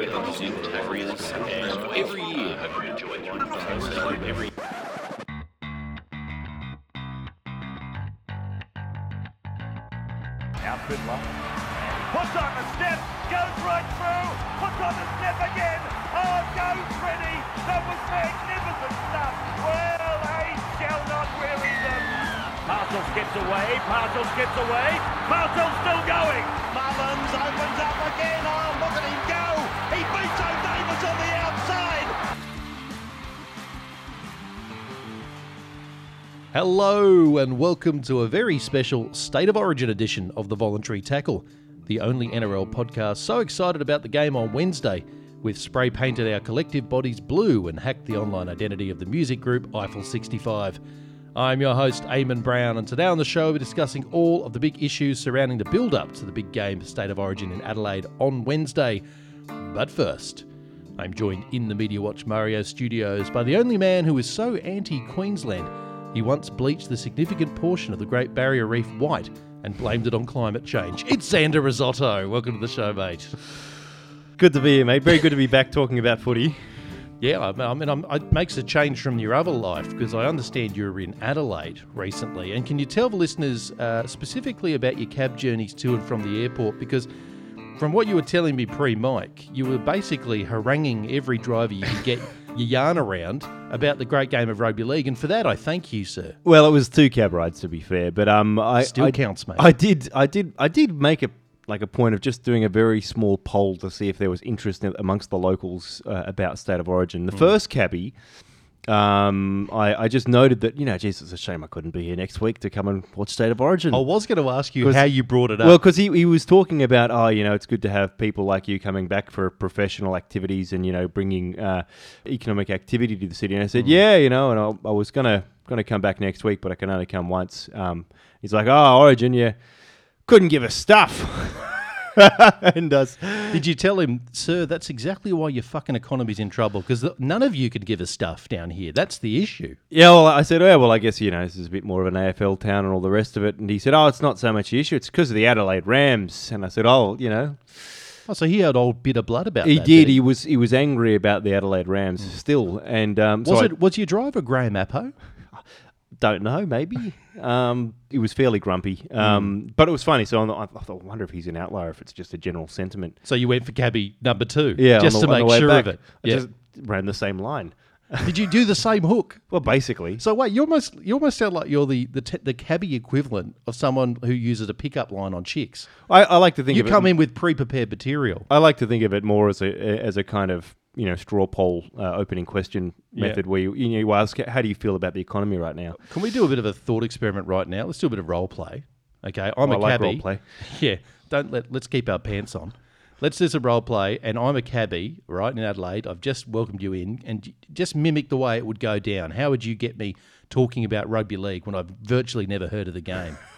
in Tabriz, and every year, it. Every Now Fiddler. Puts on the step, goes right through, puts on the step again. Oh, goes Freddie. That was magnificent stuff. Well, they shall not weary them. Parcel skips away, Parcel skips away, Parcel's still going. Mullins opens up again. Oh, look at him go. He beats O'Davis on the outside. Hello, and welcome to a very special State of Origin edition of the Voluntary Tackle, the only NRL podcast so excited about the game on Wednesday. We've spray painted our collective bodies blue and hacked the online identity of the music group Eiffel 65. I'm your host, Eamon Brown, and today on the show we're discussing all of the big issues surrounding the build up to the big game State of Origin in Adelaide on Wednesday. But first, I'm joined in the Media Watch Mario studios by the only man who is so anti Queensland he once bleached the significant portion of the Great Barrier Reef white and blamed it on climate change. It's Xander Risotto. Welcome to the show, mate. Good to be here, mate. Very good to be back talking about footy. Yeah, I I mean, I'm, it makes a change from your other life because I understand you were in Adelaide recently. And can you tell the listeners uh, specifically about your cab journeys to and from the airport? Because from what you were telling me pre Mike, you were basically haranguing every driver you could get your yarn around about the great game of rugby league, and for that I thank you, sir. Well, it was two cab rides to be fair, but um, I Still I, counts, mate. I did, I did, I did make a like a point of just doing a very small poll to see if there was interest in, amongst the locals uh, about state of origin. The first cabbie. Um, I, I just noted that you know, geez, it's a shame I couldn't be here next week to come and watch State of Origin. I was going to ask you 'Cause- how you brought it up. Well, because he, he was talking about, oh, you know, it's good to have people like you coming back for professional activities and, you know, bringing uh, economic activity to the city. And I Mm. said, yeah, you know, and I, I was going to gonna come back next week, but I can only come once. Um, he's like, oh, Origin, yeah, couldn't give a stuff. and does. Did you tell him, sir, that's exactly why your fucking economy's in trouble because none of you could give us stuff down here. That's the issue. Yeah, well, I said, oh, well, I guess, you know, this is a bit more of an AFL town and all the rest of it. And he said, oh, it's not so much the issue. It's because of the Adelaide Rams. And I said, oh, you know, Oh, so he had old bit of blood about he that. did. he? He was he was angry about the Adelaide Rams still, and um, so Was I it? Was your driver Graham Appo? Don't know. Maybe um, he was fairly grumpy, um, but it was funny. So the, I thought, I wonder if he's an outlier, if it's just a general sentiment. So you went for cabbie number two, Yeah, just the- to make sure back, of it. I Yeah. just ran the same line. Did you do the same hook? Well, basically, So wait, you almost you almost sound like you're the the, te- the cabbie equivalent of someone who uses a pickup line on chicks. I, I like to think of You come it. in with pre-prepared material. I like to think of it more as a as a kind of you know straw poll uh, opening question Yeah. method where you, you, know, you ask how do you feel about the economy right now. Can we do a bit of a thought experiment right now? Let's do a bit of role play. Okay, I'm I a like cabbie. role play. Yeah, don't let let's keep our pants on. Let's do some role play, and I'm a cabbie, right in Adelaide. I've just welcomed you in, and just mimic the way it would go down. How would you get me talking about rugby league when I've virtually never heard of the game?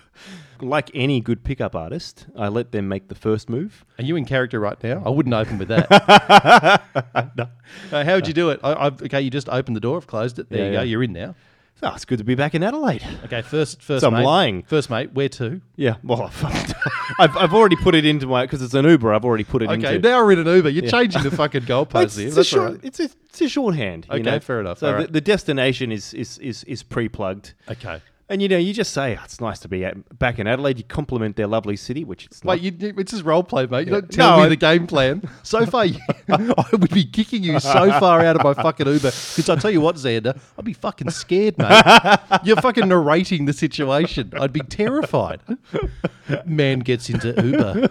Like any good pickup artist, I let them make the first move. Are you in character right now? I wouldn't open with that. Uh, how would you do it? I, I've, okay, you just opened the door. I've closed it. There Yeah, you go. yeah. You're in now. Oh, it's good to be back in Adelaide. Okay, first, first. So I'm mate. lying. First, mate. Where to? Yeah, well, I've, I've already put it into my because it's an Uber. I've already put it into. Okay, into. now we're in an Uber. You're changing the fucking goalposts it's, here. it's, a That's all short, right. it's a it's a shorthand. you Okay, know? fair enough. So the, right. the destination is is is, is pre-plugged, Okay. And you know you just say "Oh, it's nice to be at, back in Adelaide. You compliment their lovely city, which it's Wait, you, it's just role play, mate. You don't tell No, me I- the game plan. So far, you, I would be kicking you so far out of my fucking Uber. Because I tell you what, Xander, I'd be fucking scared, mate. You're fucking narrating the situation. I'd be terrified. Man gets into Uber.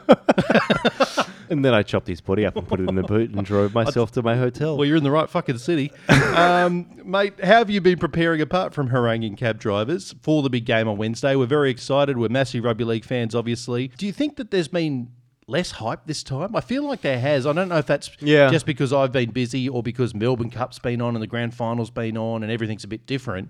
And then I chopped his body up and put it in the boot and drove myself to my hotel. Well, you're in the right fucking city. Um, mate, how have you been preparing apart from haranguing cab drivers for the big game on Wednesday? We're very excited. We're massive rugby league fans, obviously. Do you think that there's been less hype this time? I feel like there has. I don't know if that's Yeah. just because I've been busy or because Melbourne Cup's been on and the grand final's been on and everything's a bit different.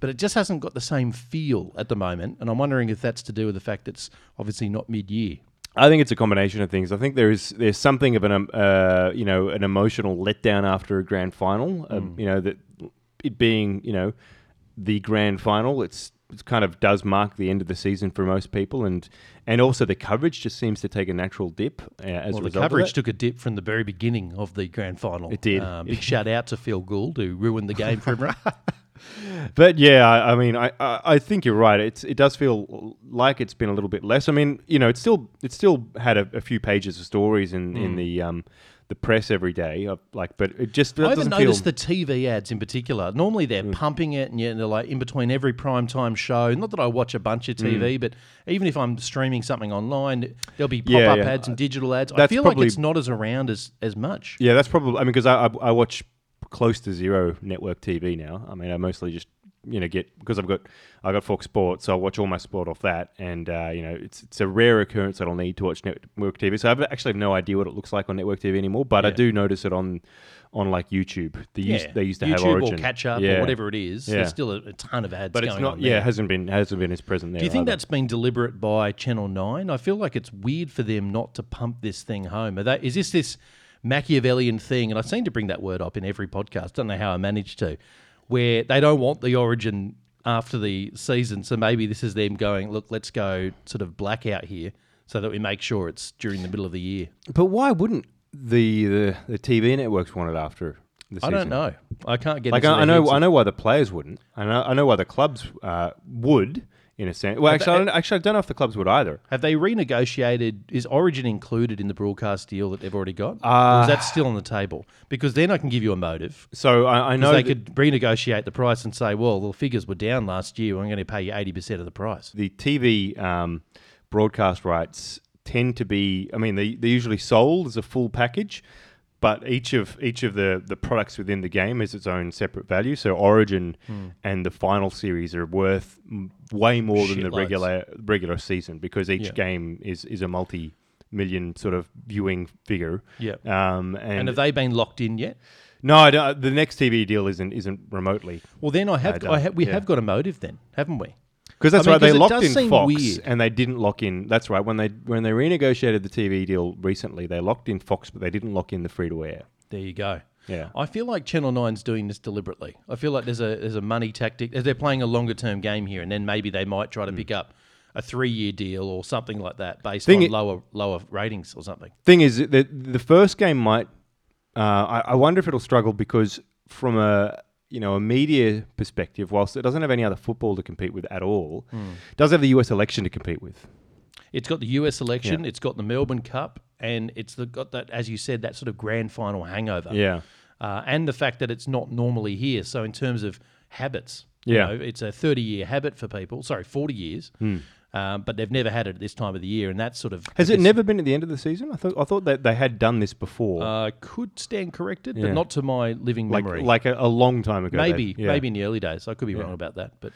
But it just hasn't got the same feel at the moment. And I'm wondering if that's to do with the fact it's obviously not mid year. I think it's a combination of things. I think there is there's something of an um, uh, you know an emotional letdown after a grand final. Um, you know that it being you know the grand final. It's it kind of does mark the end of the season for most people, and and also the coverage just seems to take a natural dip uh, as Well, a the coverage took a dip from the very beginning of the grand final. It did. Um, big shout out to Phil Gould who ruined the game for everyone. But yeah, I, I mean, I, I, I think you're right. It's it does feel like it's been a little bit less. I mean, you know, it's still it's still had a, a few pages of stories in, in the um the press every day. Of, like, but it just Hmm. I haven't noticed feel. the TV ads in particular. Normally they're Mm. pumping it, and yet they're like in between every prime time show. Not that I watch a bunch of TV, but even if I'm streaming something online, there'll be pop Mm. Yeah, up yeah. ads and digital ads. I That's feel like it's not as around as as much. yeah, that's probably. I mean, because I, I I watch close to zero network TV now. I mean, I mostly just you know get because I've got I got Fox Sports, so I watch all my sport off that, and uh, you know it's it's a rare occurrence that I'll need to watch network TV. So I've actually have no idea what it looks like on network TV anymore, but I do notice it on on like YouTube. They used they used to YouTube have Origin or catch up Yeah. or whatever it is. Yeah. There's still a, a ton of ads. but it's going not. on Yeah, it hasn't been hasn't been as present there. Do you think either. that's been deliberate by Channel Nine? I feel like it's weird for them not to pump this thing home. Are they, is this this Machiavellian thing? And I seem to bring that word up in every podcast. Don't know how I managed to, where they don't want the origin after the season. So maybe this is them going, look, let's go sort of blackout here, so that we make sure it's during the middle of the year. But why wouldn't the the, the TV networks want it after the I don't know. I can't get Like into I, I know. I know why the players wouldn't. I know, I know why the clubs uh, would, in a sense. Well, actually, I don't, actually, I don't know if the clubs would either. Have they renegotiated? Is Origin included in the broadcast deal that they've already got? or Uh, is that still on the table? Because then I can give you a motive. So I, I know they could renegotiate the price and say, well, the figures were down last year. I'm going to pay you 80% of the price. the TV um, broadcast rights tend to be. I mean, they they're usually sold as a full package. But each of each of the, the products within the game has its own separate value. So Origin Hmm. and the final series are worth way more than the Shitloads. regular regular season because each Yeah. game is, is a multi million sort of viewing figure. Yeah. Um, and, And have they been locked in yet? no, I don't, the next TV deal isn't isn't remotely Well, then I have, I. I ha- we Yeah. have got a motive then, haven't we? Because that's I mean, right. They locked in Fox weird. and they didn't lock in. That's right. When they when they renegotiated the TV deal recently, they locked in Fox, but they didn't lock in the free to air. There you go. Yeah. I feel like Channel 9's doing this deliberately. I feel like there's a there's a money tactic. They're playing a longer term game here, and then maybe they might try to pick up a three year deal or something like that based Thing on i- lower lower ratings or something. Thing is, the the first game might. Uh, I, I wonder if it'll struggle because from a you know a media perspective, whilst it doesn't have any other football to compete with at all, it does have the US election to compete with. It's got the US election, Yeah. it's got the Melbourne Cup, and it's the, got that, as you said, that sort of grand final hangover. Yeah. Uh, and the fact that it's not normally here. So, in terms of habits, Yeah. you know, it's a 30 year habit for people, sorry, 40 years, um, but they've never had it at this time of the year. And that's sort of. Has it never been at the end of the season? I thought I thought that they had done this before, Uh, could stand corrected, Yeah. but not to my living like memory. like a, a long time ago. maybe, yeah. maybe in the early days. I could be wrong about that, but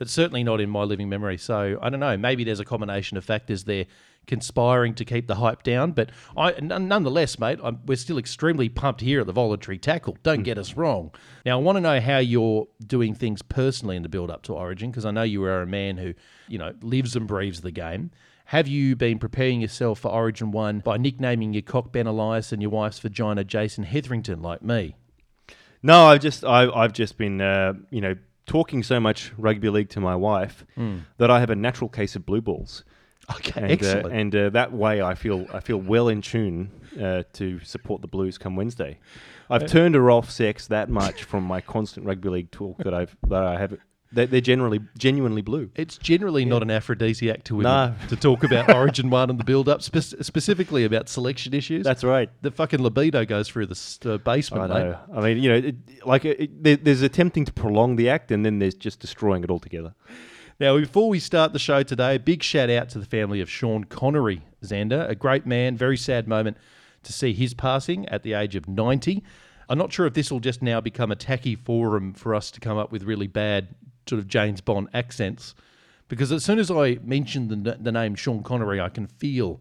it's certainly not in my living memory. So I don't know. Maybe there's a combination of factors there conspiring to keep the hype down. But I, n- nonetheless, mate, I'm, we're still extremely pumped here at the voluntary tackle. Don't Hmm. get us wrong. Now, I want to know how you're doing things personally in the build up to Origin because I know you are a man who, you know, lives and breathes the game. Have you been preparing yourself for Origin 1 by nicknaming your cock Ben Elias and your wife's vagina Jason Hetherington like me? No, I've just I've, I've just been uh, you know talking so much rugby league to my wife that I have a natural case of blue balls. Okay, And, excellent. Uh, and uh, that way, I feel I feel well in tune uh, to support the Blues come Wednesday. I've turned her off sex that much from my constant rugby league talk that I've that I have. They're, they're generally genuinely blue. It's generally not an aphrodisiac to women No. to talk about Origin One and the build-up, spe- specifically about selection issues. That's right. the fucking libido goes through the s- uh, I basement, mate. know. I mean, you know, it, like it, it, there's attempting to prolong the act, and then there's just destroying it altogether. Now, before we start the show today, a big shout out to the family of Sean Connery, Xander, a great man. Very sad moment to see his passing at the age of 90. I'm not sure if this will just now become a tacky forum for us to come up with really bad sort of James Bond accents, because as soon as I mention the, the name Sean Connery, I can feel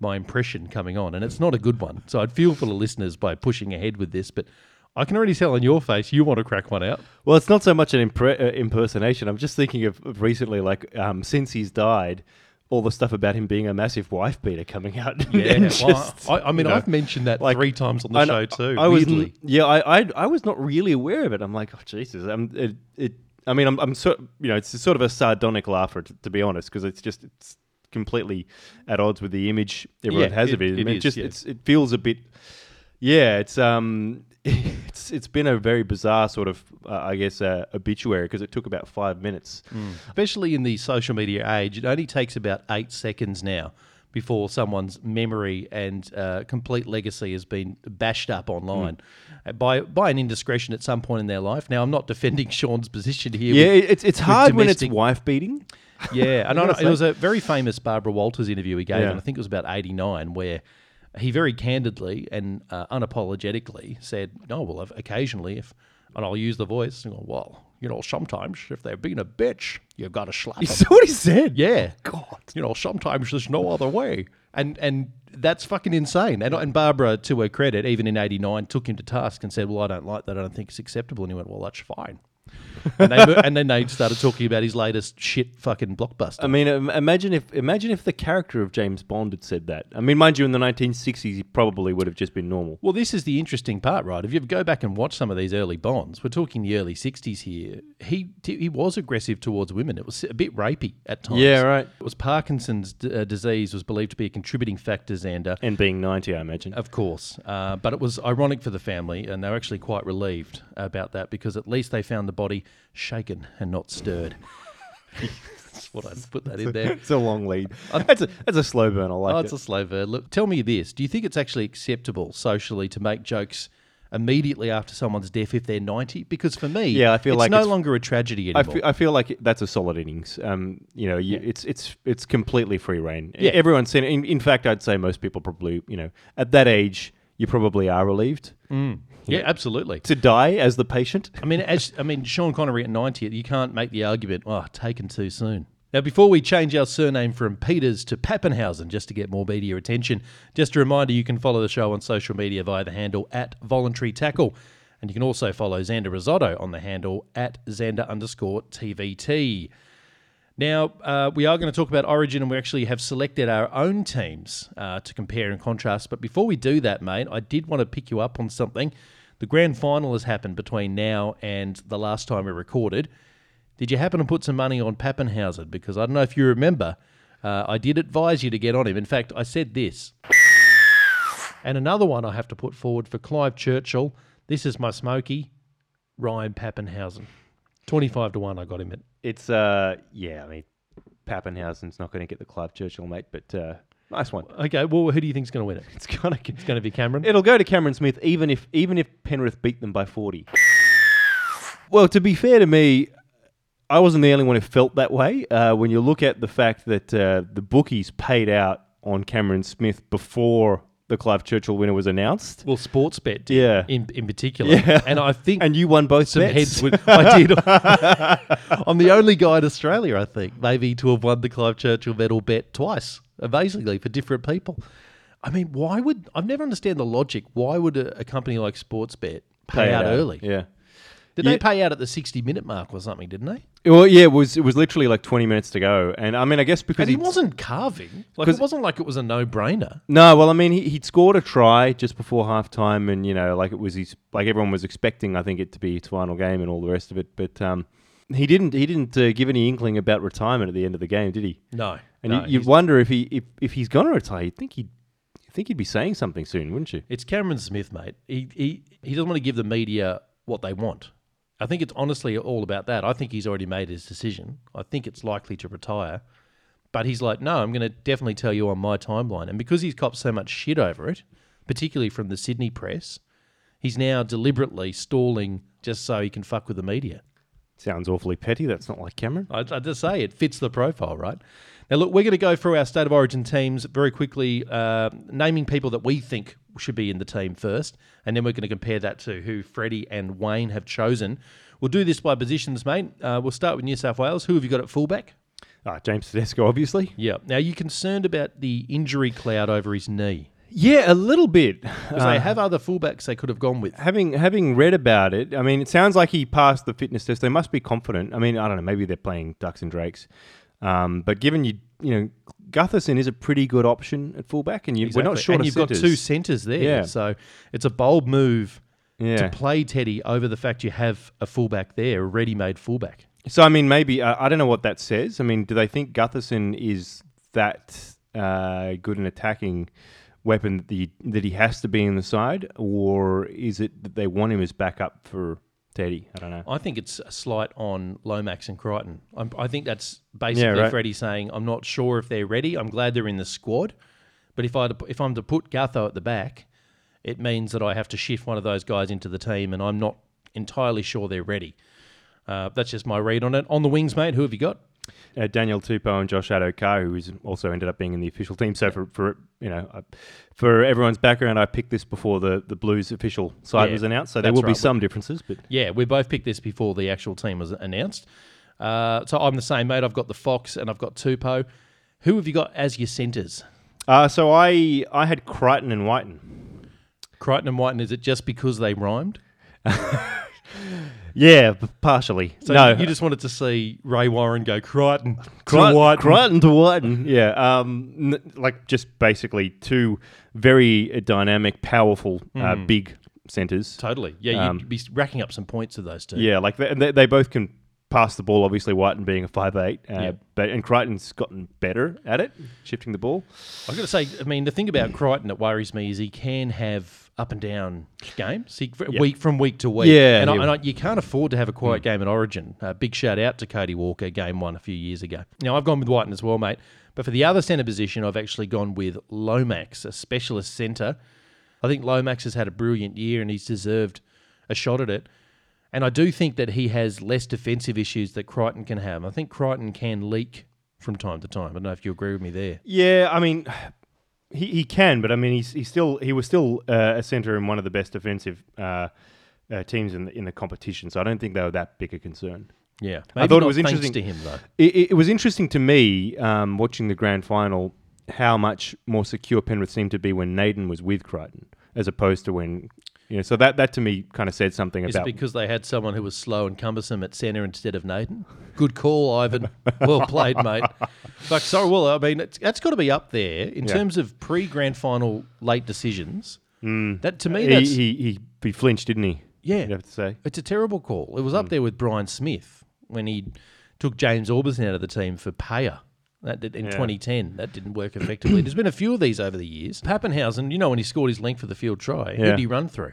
my impression coming on, and it's not a good one. So I'd feel for the listeners by pushing ahead with this, but I can already tell on your face you want to crack one out. Well, it's not so much an impre- uh, impersonation. I'm just thinking of, of recently, like um, since he's died, all the stuff about him being a massive wife beater coming out. Yeah, well, just, I, I mean, you know, I've mentioned that like, three times on the I show too. I was, yeah, I, I, I was not really aware of it. I'm like, oh Jesus, um, it, it, I mean, I'm, I'm you know, it's sort of a sardonic laughter to, to be honest, because it's just it's completely at odds with the image everyone Yeah, has it- of it. I it mean, is, just it feels a bit. Yeah, it's um, it's it's been a very bizarre sort of, uh, I guess, uh, obituary because it took about five minutes. especially in the social media age, it only takes about eight seconds now before someone's memory and uh, complete legacy has been bashed up online uh, by by an indiscretion at some point in their life. Now, I'm not defending Sean's position here. Yeah, with- it's it's hard when it's wife beating. yeah, and I, gotta it was a very famous Barbara Walters interview he gave, Yeah. and I think it was about '89, where he very candidly and uh, unapologetically said, "No, well, if- occasionally, if and I'll use the voice, and go, well, you know, sometimes if they're being a bitch, you've got to slap Is that what he said? Yeah, God. you know, sometimes there's no other way, and and that's fucking insane. And, and Barbara, to her credit, even in '89, took him to task and said, "Well, I don't like that. I don't think it's acceptable." And he went, "Well, that's fine." And, they, and then they started talking about his latest shit fucking blockbuster. I mean, imagine if imagine if the character of James Bond had said that. I mean, mind you, in the 1960s, he probably would have just been normal. Well, this is the interesting part, right? If you go back and watch some of these early Bonds, we're talking the early '60s here. He he was aggressive towards women. It was a bit rapey at times. Yeah, right. It was Parkinson's d- uh, disease was believed to be a contributing factor, Xander. And being 90, I imagine. Of course, uh, but it was ironic for the family, and they were actually quite relieved about that because at least they found the body shaken and not stirred. That's what I put that in there. It's a long lead. That's a that's a slow burn. I like Oh, it. it's a slow burn. Look, tell me this: Do you think it's actually acceptable socially to make jokes immediately after someone's death if they're ninety? Because for me, Yeah, I feel it's like no it's- longer a tragedy I anymore. feel, I feel like that's a solid innings. Um, you know, you, it's it's it's completely free reign. Yeah. everyone's seen it. In, in fact, I'd say most people probably, you know, at that age, you probably are relieved yeah, absolutely. to die as the patient. I mean, as I mean, Sean Connery at ninety, you can't make the argument, oh, taken too soon. Now, before we change our surname from Peters to Papenhuyzen, just to get more media attention, just a reminder you can follow the show on social media via the handle at voluntary tackle. And you can also follow Xander Risotto on the handle at Xander underscore TVT. Now, uh, we are going to talk about Origin, and we actually have selected our own teams uh, to compare and contrast. But before we do that, mate, I did want to pick you up on something. The grand final has happened between now and the last time we recorded. Did you happen to put some money on Papenhuyzen? Because I don't know if you remember, uh, I did advise you to get on him. In fact, I said this. And another one I have to put forward for Clive Churchill. This is my smoky, Ryan Papenhuyzen. 25 to 1, I got him at. It's uh, yeah. I mean, Papenhuyzen's not going to get the Clive Churchill, mate, but uh, nice one. Okay, well, who do you think's going to win it? It's gonna It's going to be Cameron. It'll go to Cameron Smith, even if even if Penrith beat them by forty. Well, to be fair to me, I wasn't the only one who felt that way. Uh, when you look at the fact that uh, the bookies paid out on Cameron Smith before the Clive Churchill winner was announced, Well, Sportsbet did, Yeah. in, in particular. Yeah. And I think and you won both some bets. heads would. I did. I'm the only guy in Australia, I think, maybe to have won the Clive Churchill medal bet twice, uh, amazingly, for different people. I mean, why would. I've never understand the logic. Why would a, a company like Sportsbet pay, Pay out it early? Yeah. Did Yeah. they pay out at the 60 minute mark or something, didn't they? Well, yeah, it was it was literally like twenty minutes to go, and I mean, I guess because And he wasn't carving. Like, 'Cause- it wasn't like it was a no brainer. No, well, I mean, he, he'd scored a try just before half time, and you know, like it was his, like everyone was expecting, I think, it to be his final game and all the rest of it. But um, he didn't, he didn't uh, give any inkling about retirement at the end of the game, did he? No. And no, you, you'd he's- wonder if he, if, if he's going to retire, you'd think he'd, you think he'd be saying something soon, wouldn't you? It's Cameron Smith, mate. He, he he doesn't want to give the media what they want. I think it's honestly all about that. I think he's already made his decision. I think it's likely to retire. But he's like, no, I'm going to definitely tell you on my timeline. And because he's copped so much shit over it, particularly from the Sydney press, he's now deliberately stalling just so he can fuck with the media. Sounds awfully petty. That's not like Cameron. I, I just say it fits the profile, right? Now, look, we're going to go through our state of origin teams very quickly, uh, naming people that we think should be in the team first, and then we're going to compare that to who Freddie and Wayne have chosen. We'll do this by positions, mate. Uh, we'll start with New South Wales. Who have you got at fullback? Ah, James Tedesco, obviously. Yeah. Now, you concerned about the injury cloud over his knee? Yeah, a little bit. Because Uh, they have other fullbacks they could have gone with. having having read about it, I mean, it sounds like he passed the fitness test. They must be confident. I mean, I don't know. Maybe they're playing ducks and drakes, um, but given you, you know, Gutherson is a pretty good option at fullback, and you, we're not sure. And you've got two centres there. Yeah. So it's a bold move Yeah. to play Teddy over the fact you have a fullback there, a ready-made fullback. So I mean, maybe uh, I don't know what that says. I mean, do they think Gutherson is that uh, good an attacking weapon that, the, that he has to be in the side, or is it that they want him as backup for Teddy? I don't know. I think it's a slight on Lomax and Crichton. I'm, I think that's basically Yeah, right. Freddie saying, I'm not sure if they're ready. I'm glad they're in the squad. But if, I if I'm to put Gutho at the back, it means that I have to shift one of those guys into the team, and I'm not entirely sure they're ready. Uh, that's just my read on it. On the wings, mate, who have you got? Uh, Daniel Tupou and Josh Addo-Carr, who is also ended up being in the official team. So for, for you know, uh, for everyone's background, I picked this before the, the Blues official side Yeah, was announced. So there will be some differences, but Yeah, we both picked this before the actual team was announced. Uh, so I'm the same, mate. I've got the Fox and I've got Tupou. Who have you got as your centres? uh, so I I had Crichton and Wighton. Crichton and Wighton, is it just because they rhymed? Yeah, p- partially. So no, you just wanted to see Ray Warren go Crichton to Crichton, Wighton. Crichton to Wighton. Yeah, um, n- like just basically two very uh, dynamic, powerful, uh, big centers. Totally. Yeah, Um, you'd be racking up some points of those two. Yeah, like they, they, they both can pass the ball. Obviously, Wighton being a five eight, uh, Yep. but and Crichton's gotten better at it, shifting the ball. I've got to say, I mean, the thing about Crichton that worries me is he can have up and down games he, week from week to week. Yeah, and, I, and I, you can't afford to have a quiet game at Origin. Uh, big shout out to Cody Walker, game one a few years ago. Now I've gone with Wighton as well, mate. But for the other centre position, I've actually gone with Lomax, a specialist centre. I think Lomax has had a brilliant year and he's deserved a shot at it. And I do think that he has less defensive issues that Crichton can have. I think Crichton can leak from time to time. I don't know if you agree with me there. Yeah, I mean, he, he can, but I mean, he's, he's still he was still uh, a center in one of the best defensive uh, uh, teams in the, in the competition. So I don't think they were that big a concern. Yeah, I thought it was interesting- to him though. It, it, it was interesting to me um, watching the grand final how much more secure Penrith seemed to be when Naden was with Crichton, as opposed to when you know. So that that to me kind of said something Is it because they had someone who was slow and cumbersome at centre instead of Nathan? Good call, Ivan. Well played, mate. But sorry, well, I mean, it's, that's got to be up there in Yeah. terms of pre-grand final late decisions. Mm. That to me, he, that's he, he he flinched, didn't he? yeah, You'd have to say. it's a terrible call. It was up mm. there with Brian Smith when he took James Aubusson out of the team for Payer. That did, in Yeah. 2010, that didn't work effectively. There's been a few of these over the years. Papenhuyzen, you know, when he scored his length for the field try, who Yeah. did he run through?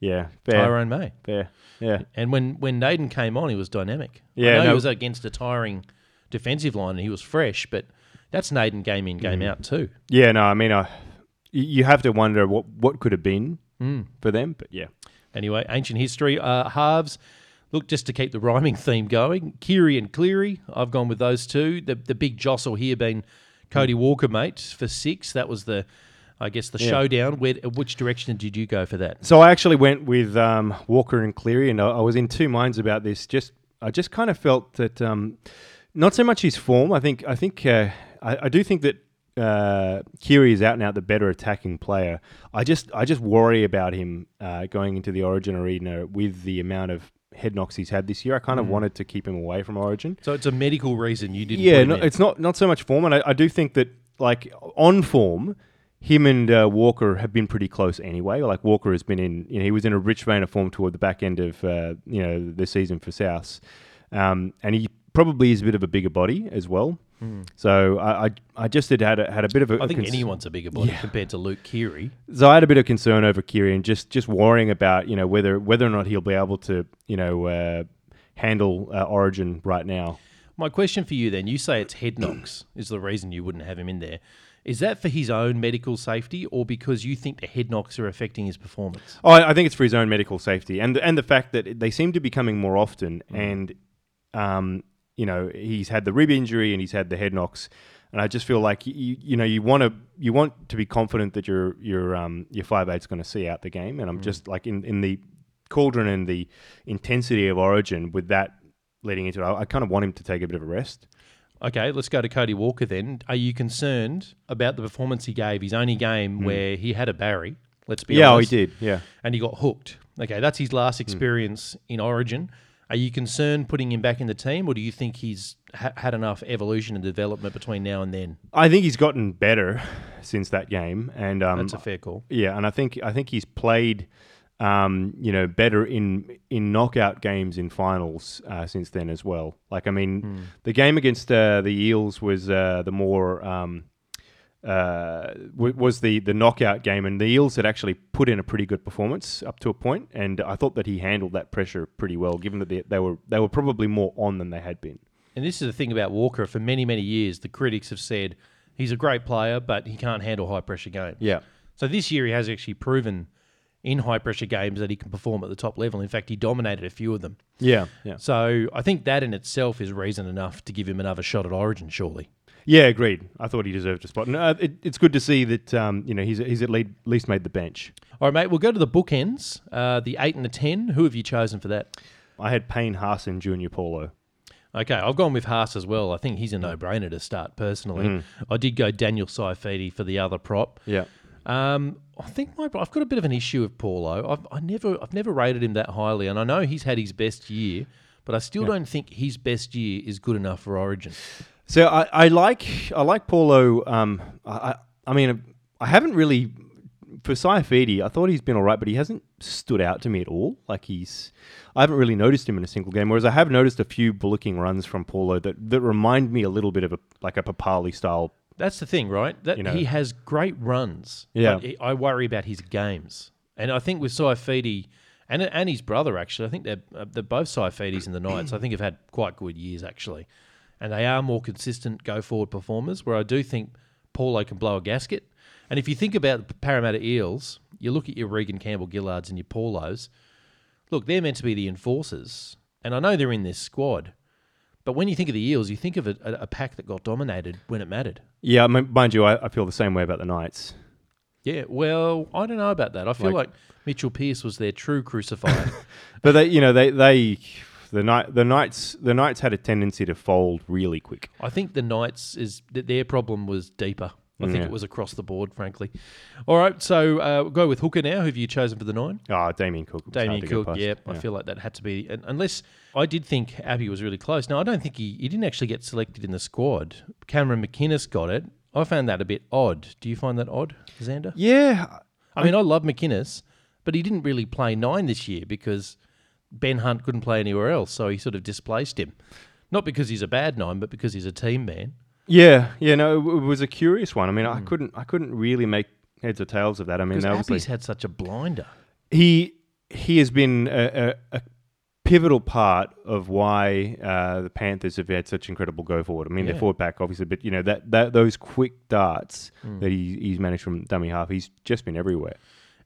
Yeah, fair, Tyrone May. fair. Yeah, And when when Naden came on, he was dynamic. Yeah, I know no- he was against a tiring defensive line and he was fresh, but that's Naden game in, game Mm. out too. yeah. No, I mean, I, you have to wonder what what could have been Hmm. for them, but yeah. Anyway, ancient history, uh, halves. Look, just to keep the rhyming theme going, Keary and Cleary, I've gone with those two. The the big jostle here being Cody Walker, mate, for six. That was the, I guess, the Yeah. showdown. Where, which direction did you go for that? So I actually went with um, Walker and Cleary, and I, I was in two minds about this. Just I just kind of felt that um, not so much his form. I think I think uh, I, I do think that uh, Keary is out and out the better attacking player. I just I just worry about him uh, going into the Origin arena with the amount of head knocks he's had this year. I kind of wanted to keep him away from Origin. So it's a medical reason you didn't. Yeah, no, it's not not so much form, and I, I do think that like on form, him and uh, Walker have been pretty close anyway. Like Walker has been in, you know, he was in a rich vein of form toward the back end of uh, you know the season for South, um, and he probably is a bit of a bigger body as well. So I, I I just had had a, had a bit of a. I think cons- anyone's a bigger body compared to Luke Keary. so I had a bit of concern over Keary and just just worrying about you know whether whether or not he'll be able to you know uh, handle uh, Origin right now. My question for you then, you say it's head knocks is the reason you wouldn't have him in there. Is that for his own medical safety or because you think the head knocks are affecting his performance? Oh, I I think it's for his own medical safety, and and the fact that they seem to be coming more often, and um, you know, he's had the rib injury and he's had the head knocks, and I just feel like you you know you want to you want to be confident that your your um your five eight's going to see out the game, and I'm just like in in the cauldron and the intensity of Origin with that leading into it, I, I kind of want him to take a bit of a rest. Okay, let's go to Cody Walker then. Are you concerned about the performance he gave his only game where he had a Barry? Let's be Hmm. yeah, oh, he did. Yeah. And he got hooked. Okay, that's his last experience in Origin. Are you concerned putting him back in the team, or do you think he's ha- had enough evolution and development between now and then? I think he's gotten better since that game, and um, That's a fair call. Yeah, and I think I think he's played um, you know, better in in knockout games in finals uh, since then as well. Like, I mean, the game against uh, the Eels was uh, the more um, uh, w- was the the knockout game, and the Eels had actually put in a pretty good performance up to a point, and I thought that he handled that pressure pretty well, given that they, they were they were probably more on than they had been. And this is the thing about Walker. For many, many years, the critics have said he's a great player, but he can't handle high pressure games. Yeah, So this year he has actually proven in high pressure games that he can perform at the top level. In fact, he dominated a few of them. yeah, yeah, So I think that in itself is reason enough to give him another shot at Origin, surely. Yeah. Agreed. I thought he deserved a spot, and uh, it, it's good to see that um, you know he's he's at least, least made the bench. All right, mate, we'll go to the bookends. Uh, the 8 and the 10. Who have you chosen for that? I had Payne Harson, Junior Paulo. Okay, I've gone with Haas as well. I think he's a no-brainer to start personally. I did go Daniel Saifiti for the other prop. Yeah. Um, I think my I've got a bit of an issue with Paulo. I've I never I've never rated him that highly, and I know he's had his best year, but I still don't think his best year is good enough for Origin. So I, I like I like Paulo. Um, I, I mean I haven't really for Saifiti. I thought he's been all right, but he hasn't stood out to me at all. Like he's I haven't really noticed him in a single game. Whereas I have noticed a few bullocking runs from Paulo that, that remind me a little bit of a like a Papalii style. That's the thing, right? That You know. he has great runs. Yeah. but I worry about his games, and I think with Saifiti and and his brother actually, I think they're uh, they're both Saifitis in the Knights. I think have had quite good years actually, and they are more consistent go forward performers. Where I do think Paulo can blow a gasket. And if you think about the Parramatta Eels, you look at your Reagan Campbell Gillards and your Paulos. Look, they're meant to be the enforcers, and I know they're in this squad. But when you think of the Eels, you think of a, a, pack that got dominated when it mattered. Yeah, I mean, mind you, I, I feel the same way about the Knights. Yeah, well, I don't know about that. I feel like, Like- Mitchell Pearce was their true crucifier. But they, you know, they they the night the Knights the Knights had a tendency to fold really quick. I think the Knights is that their problem was deeper. I think Yeah. it was across the board, frankly. All right, so uh, we'll go with Hooker now. Who have you chosen for the nine? Ah, Damien Cook. was hard Damien to get Cook. past. Yeah, I feel like that had to be. un- Unless I did think Abbey was really close. Now I don't think he he didn't actually get selected in the squad. Cameron McInnes got it. I found that a bit odd. Do you find that odd, Xander? Yeah, I mean, I love McInnes, but he didn't really play nine this year because Ben Hunt couldn't play anywhere else, so he sort of displaced him. Not because he's a bad nine, but because he's a team man. Yeah, yeah, no, it, it was a curious one. I mean, Hmm. I couldn't, I couldn't really make heads or tails of that. I mean, Because Appy's had such a blinder. he he has been a, a, a pivotal part of why uh, the Panthers have had such incredible go forward. I mean, Yeah. their forward pack, obviously, but you know that, that those quick darts Hmm. that he, he's managed from dummy half, he's just been everywhere.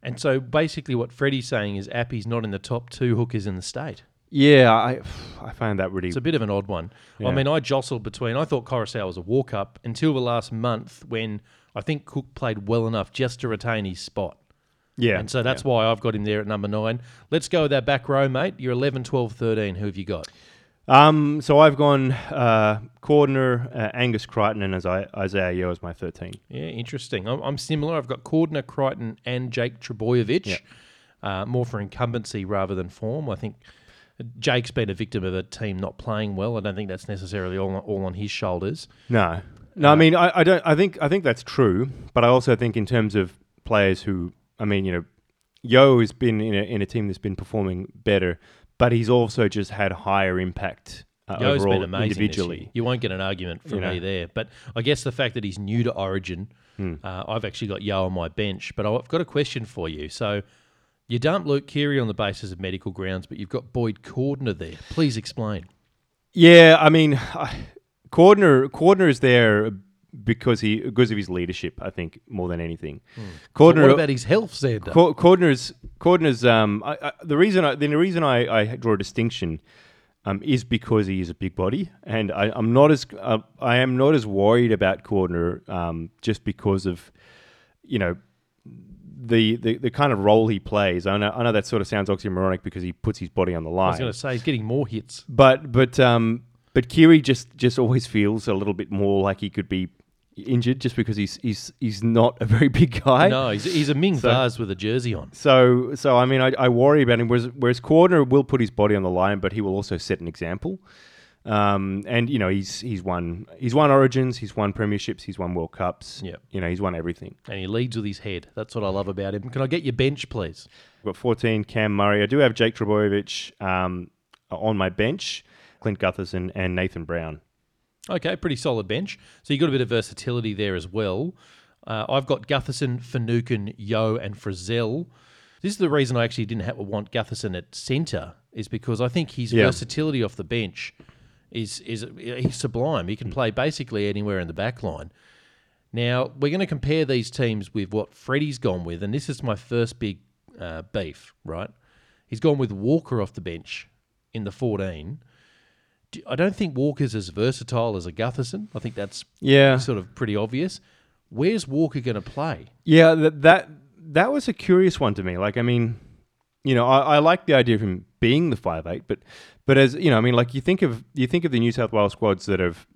And so basically, what Freddie's saying is Appy's not in the top two hookers in the state. Yeah, I I found that really It's a bit of an odd one. I mean, I jostled between. I thought Koroisau was a walk up until the last month when I think Cook played well enough just to retain his spot. yeah, And so that's why I've got him there at number nine. Let's go with that back row, mate. You're 11, 12, 13. Who have you got? Um, so I've gone uh, Cordner, uh, Angus Crichton, and Isaiah, Isaiah Yeo as my thirteen. Yeah, interesting. I'm, I'm similar. I've got Cordner, Crichton, and Jake Trbojevic. Yeah. Uh, more for incumbency rather than form. I think Jake's been a victim of a team not playing well. I don't think that's necessarily all, all on his shoulders. No, no. I mean, I, I don't. I think I think that's true, but I also think in terms of players who, I mean, you know, Yeo has been in a in a team that's been performing better, but he's also just had higher impact uh, Yeo's overall been amazing individually. You won't get an argument from You know. me there. But I guess the fact that he's new to Origin, Hmm. uh, I've actually got Yeo on my bench. But I've got a question for you. So you dump Luke Keary on the basis of medical grounds, but you've got Boyd Cordner there. Please explain. Yeah, I mean, I, Cordner Cordner is there because he because of his leadership. I think more than anything. But Cordner, what about his health? Co- Cordner's Cordner's um I, I, the reason I, the reason I, I draw a distinction um is because he is a big body and I, I'm not as uh, I am not as worried about Cordner um just because of you know the, the, the kind of role he plays. I know I know that sort of sounds oxymoronic because he puts his body on the line. I was going to say he's getting more hits. but but um but Keary just just always feels a little bit more like he could be injured just because he's he's he's not a very big guy. No, he's, he's a Ming So- with a jersey on. So so I mean I, I worry about him. Whereas whereas Cordner will put his body on the line, but he will also set an example. Um, and you know he's he's won he's won Origins, he's won Premierships, he's won World Cups. Yep. You know he's won everything. And he leads with his head. That's what I love about him. Can I get your bench, please? I've got 14 Cam Murray. I do have Jake Trbojevic um, on my bench, Clint Gutherson and Nathan Brown. Okay, pretty solid bench. So you got a bit of versatility there as well. Uh, I've got Gutherson, Finucane, Yeo, and Frizell. This is the reason I actually didn't have, want Gutherson at centre, is because I think his Yeah. versatility off the bench is is he's sublime. He can play basically anywhere in the back line. Now we're going to compare these teams with what Freddie's gone with, and this is my first big uh, beef. Right, he's gone with Walker off the bench in the fourteen. I don't think Walker's as versatile as a Gutherson. I think that's Yeah, sort of pretty obvious. Where's Walker going to play? yeah. That that that was a curious one to me. Like, I mean, you know, I, I like the idea of him being the five eight, but but as you know, I mean, like you think of you think of the New South Wales squads that have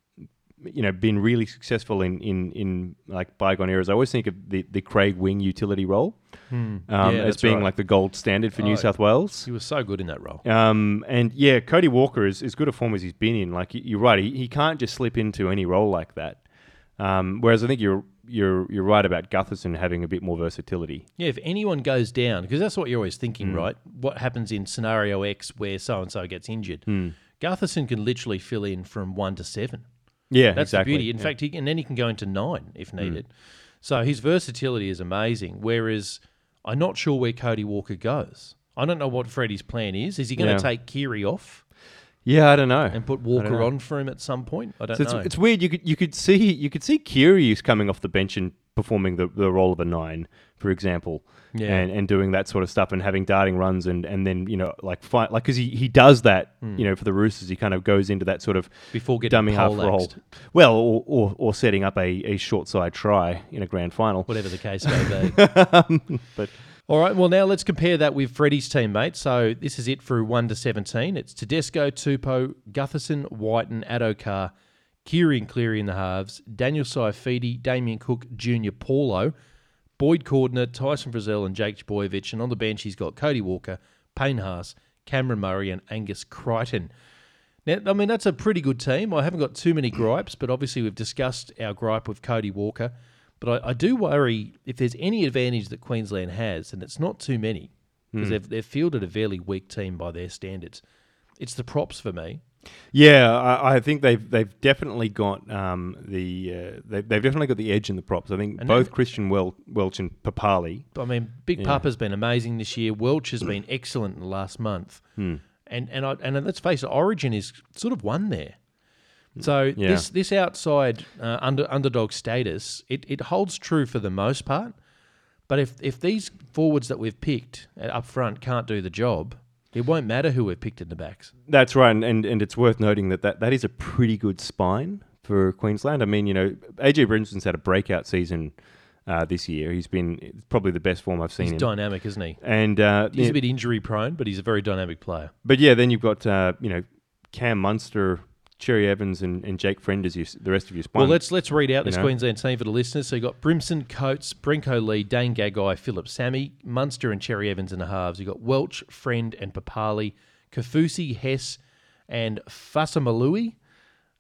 you know been really successful in in in like bygone eras. I always think of the the Craig Wing utility role um, Yeah, as being right. like the gold standard for Oh, New South Wales. He was so good in that role. Um, and yeah, Cody Walker is as good a form as he's been in. Like you're right, he, he can't just slip into any role like that. Um, whereas I think you're you're you're right about Gutherson having a bit more versatility. Yeah, if anyone goes down, because that's what you're always thinking, Hmm. right? What happens in scenario X where so and so gets injured? Hmm. Gutherson can literally fill in from one to seven. Yeah, That's exactly. the beauty. In Yeah. fact, he, and then he can go into nine if Hmm. needed. So his versatility is amazing. Whereas I'm not sure where Cody Walker goes. I don't know what Freddie's plan is. Is he going to Yeah. take Keary off yeah, I don't know. and put Walker on for him at some point? I don't So it's, know. it's weird. You could you could see you could see Kyrgios coming off the bench and performing the, the role of a nine, for example, Yeah. and and doing that sort of stuff and having darting runs and, and then you know like fight like because he, he does that Hmm. you know for the Roosters he kind of goes into that sort of Before getting dummy half role, well or, or or setting up a, a short side try in a grand final. whatever the case may be. But All right, well, now let's compare that with Freddie's teammates. So this is it through 1 to 17. It's Tedesco, Tupou, Gutherson, Wighton, Addo-Carr, Keary and Cleary in the halves, Daniel Saifiti, Damien Cook, Junior Paulo, Boyd Cordner, Tyson Frizell, and Jake Boyovich. And on the bench, he's got Cody Walker, Payne Haas, Cameron Murray, and Angus Crichton. Now, I mean, that's a pretty good team. I haven't got too many gripes, but obviously we've discussed our gripe with Cody Walker. But I, I do worry if there's any advantage that Queensland has, and it's not too many, because they've, they've fielded a fairly weak team by their standards. It's the props for me. yeah, I, I think they've they've definitely got um, the uh, they, they've definitely got the edge in the props. I think And both that- Christian Wel- Welch and Papalii. I mean, Big Yeah. Papa's been amazing this year. Welch has been excellent in the last month, and and I, and let's face it, Origin is sort of won there. So Yeah. this this outside uh, under underdog status it, it holds true for the most part. But if if these forwards that we've picked up front can't do the job, it won't matter who we've picked in the backs. That's right, and, and, and it's worth noting that, that that is a pretty good spine for Queensland. I mean, you know, AJ Brimson's had a breakout season uh, this year. He's been probably the best form I've seen He's him. dynamic, isn't he? And uh, He's yeah, a bit injury prone, but he's a very dynamic player. but yeah, then you've got uh, you know Cam Munster, Cherry Evans, and, and Jake Friend as you, the rest of your spine. Well, let's let's read out you this know. Queensland team for the listeners. So you've got Brimson, Coates, Brenko Lee, Dane Gagai, Philip Sami, Munster, and Cherry Evans in the halves. You've got Welch, Friend, and Papalii, Kaufusi, Hess, and Fasamalui.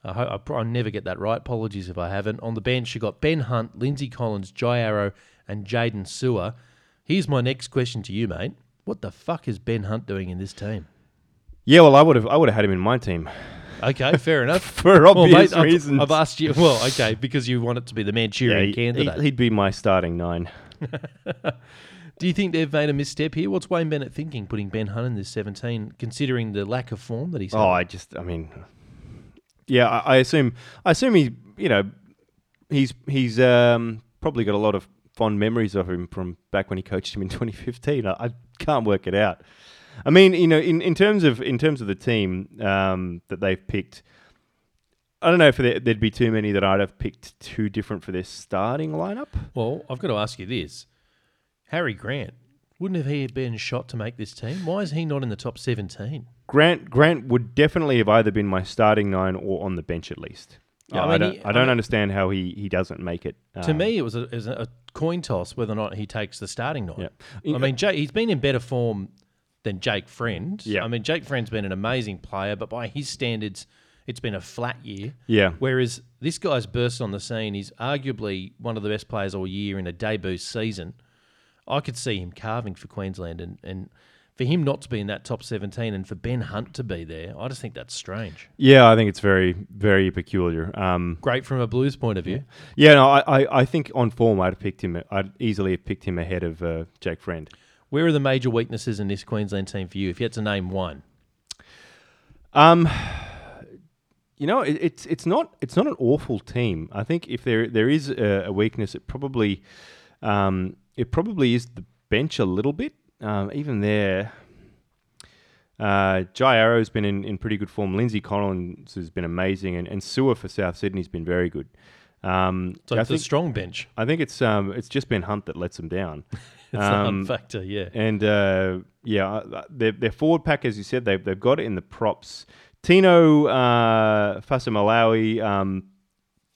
I, hope, I, I never get that right. Apologies if I haven't. On the bench, you've got Ben Hunt, Lindsay Collins, Jai Arrow, and Jaydn Su'A. Here's my next question to you, mate. What the fuck is Ben Hunt doing in this team? yeah, well, I would have I would have had him in my team Okay, fair enough. for Well, obvious mate, I've- reasons. I've, asked you. Well, okay, because you want it to be the Manchurian he, candidate. would be my starting nine. Do you think they've made a misstep here? What's Wayne Bennett thinking, putting Ben Hunt in this 17, considering the lack of form that he's Oh. I just, I mean, yeah, I, I assume, I assume he, you know, he's he's um, probably got a lot of fond memories of him from back when he coached him in 2015. I, I can't work it out. I mean, you know, in, in terms of in terms of the team um, that they've picked, I don't know if there, there'd be too many that I'd have picked too different for their starting lineup. Well, I've got to ask you this. Harry Grant, wouldn't have he been shot to make this team? Why is he not in the top 17? Grant Grant would definitely have either been my starting nine or on the bench at least. Yeah, I I, mean, don't, he- I don't I understand how he, he doesn't make it. to um, me, it was, a, it was a coin toss whether or not he takes the starting nine. Yeah. I mean, Jake, he's been in better form than Jake Friend. Yeah. I mean, Jake Friend's been an amazing player, but by his standards, it's been a flat year. Yeah. Whereas this guy's burst on the scene. He's arguably one of the best players all year in a debut season. I could see him carving for Queensland, and, and for him not to be in that top 17 and for Ben Hunt to be there, I just think that's strange. Yeah, I think it's very, very peculiar. Um, Great from a Blues point of view. yeah, no, I, I, I think on form I'd have picked him. I'd easily have picked him ahead of uh, Jake Friend. Where are the major weaknesses in this Queensland team for you? If you had to name one, Um, you know, it, it's it's not it's not an awful team. I think if there there is a, a weakness, it probably um, it probably is the bench a little bit. Um, even there, uh, Jai Arrow's been in, in pretty good form. Lindsay Collins has been amazing, and, and Su'A for South Sydney's been very good. Um, so I it's a think strong bench. I think it's um it's just been Hunt that lets them down. It's Um, factor, yeah. And uh, yeah, their, their forward pack, as you said, they've, they've got it in the props. Tino uh, Fa'asuamaleaui, um,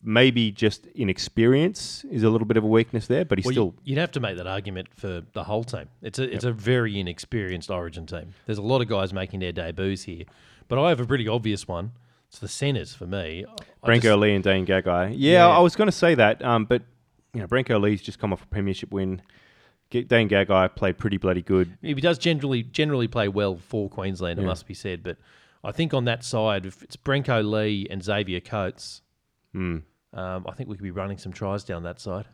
maybe just inexperience is a little bit of a weakness there, but he's Well, still. you, would have to make that argument for the whole team. It's a it's a very inexperienced Origin team. There's a lot of guys making their debuts here, but I have a pretty obvious one. It's the centres for me. I Brenko just- Lee and Dane Gagai. Yeah, Yeah. I was going to say that, um, but you know, Brenko Lee's just come off a premiership win. Dane Gagai played pretty bloody good. he does generally generally play well for Queensland. It Yeah. must be said, but I think on that side, if it's Brenko Lee and Xavier Coates, Hmm. um, I think we could be running some tries down that side.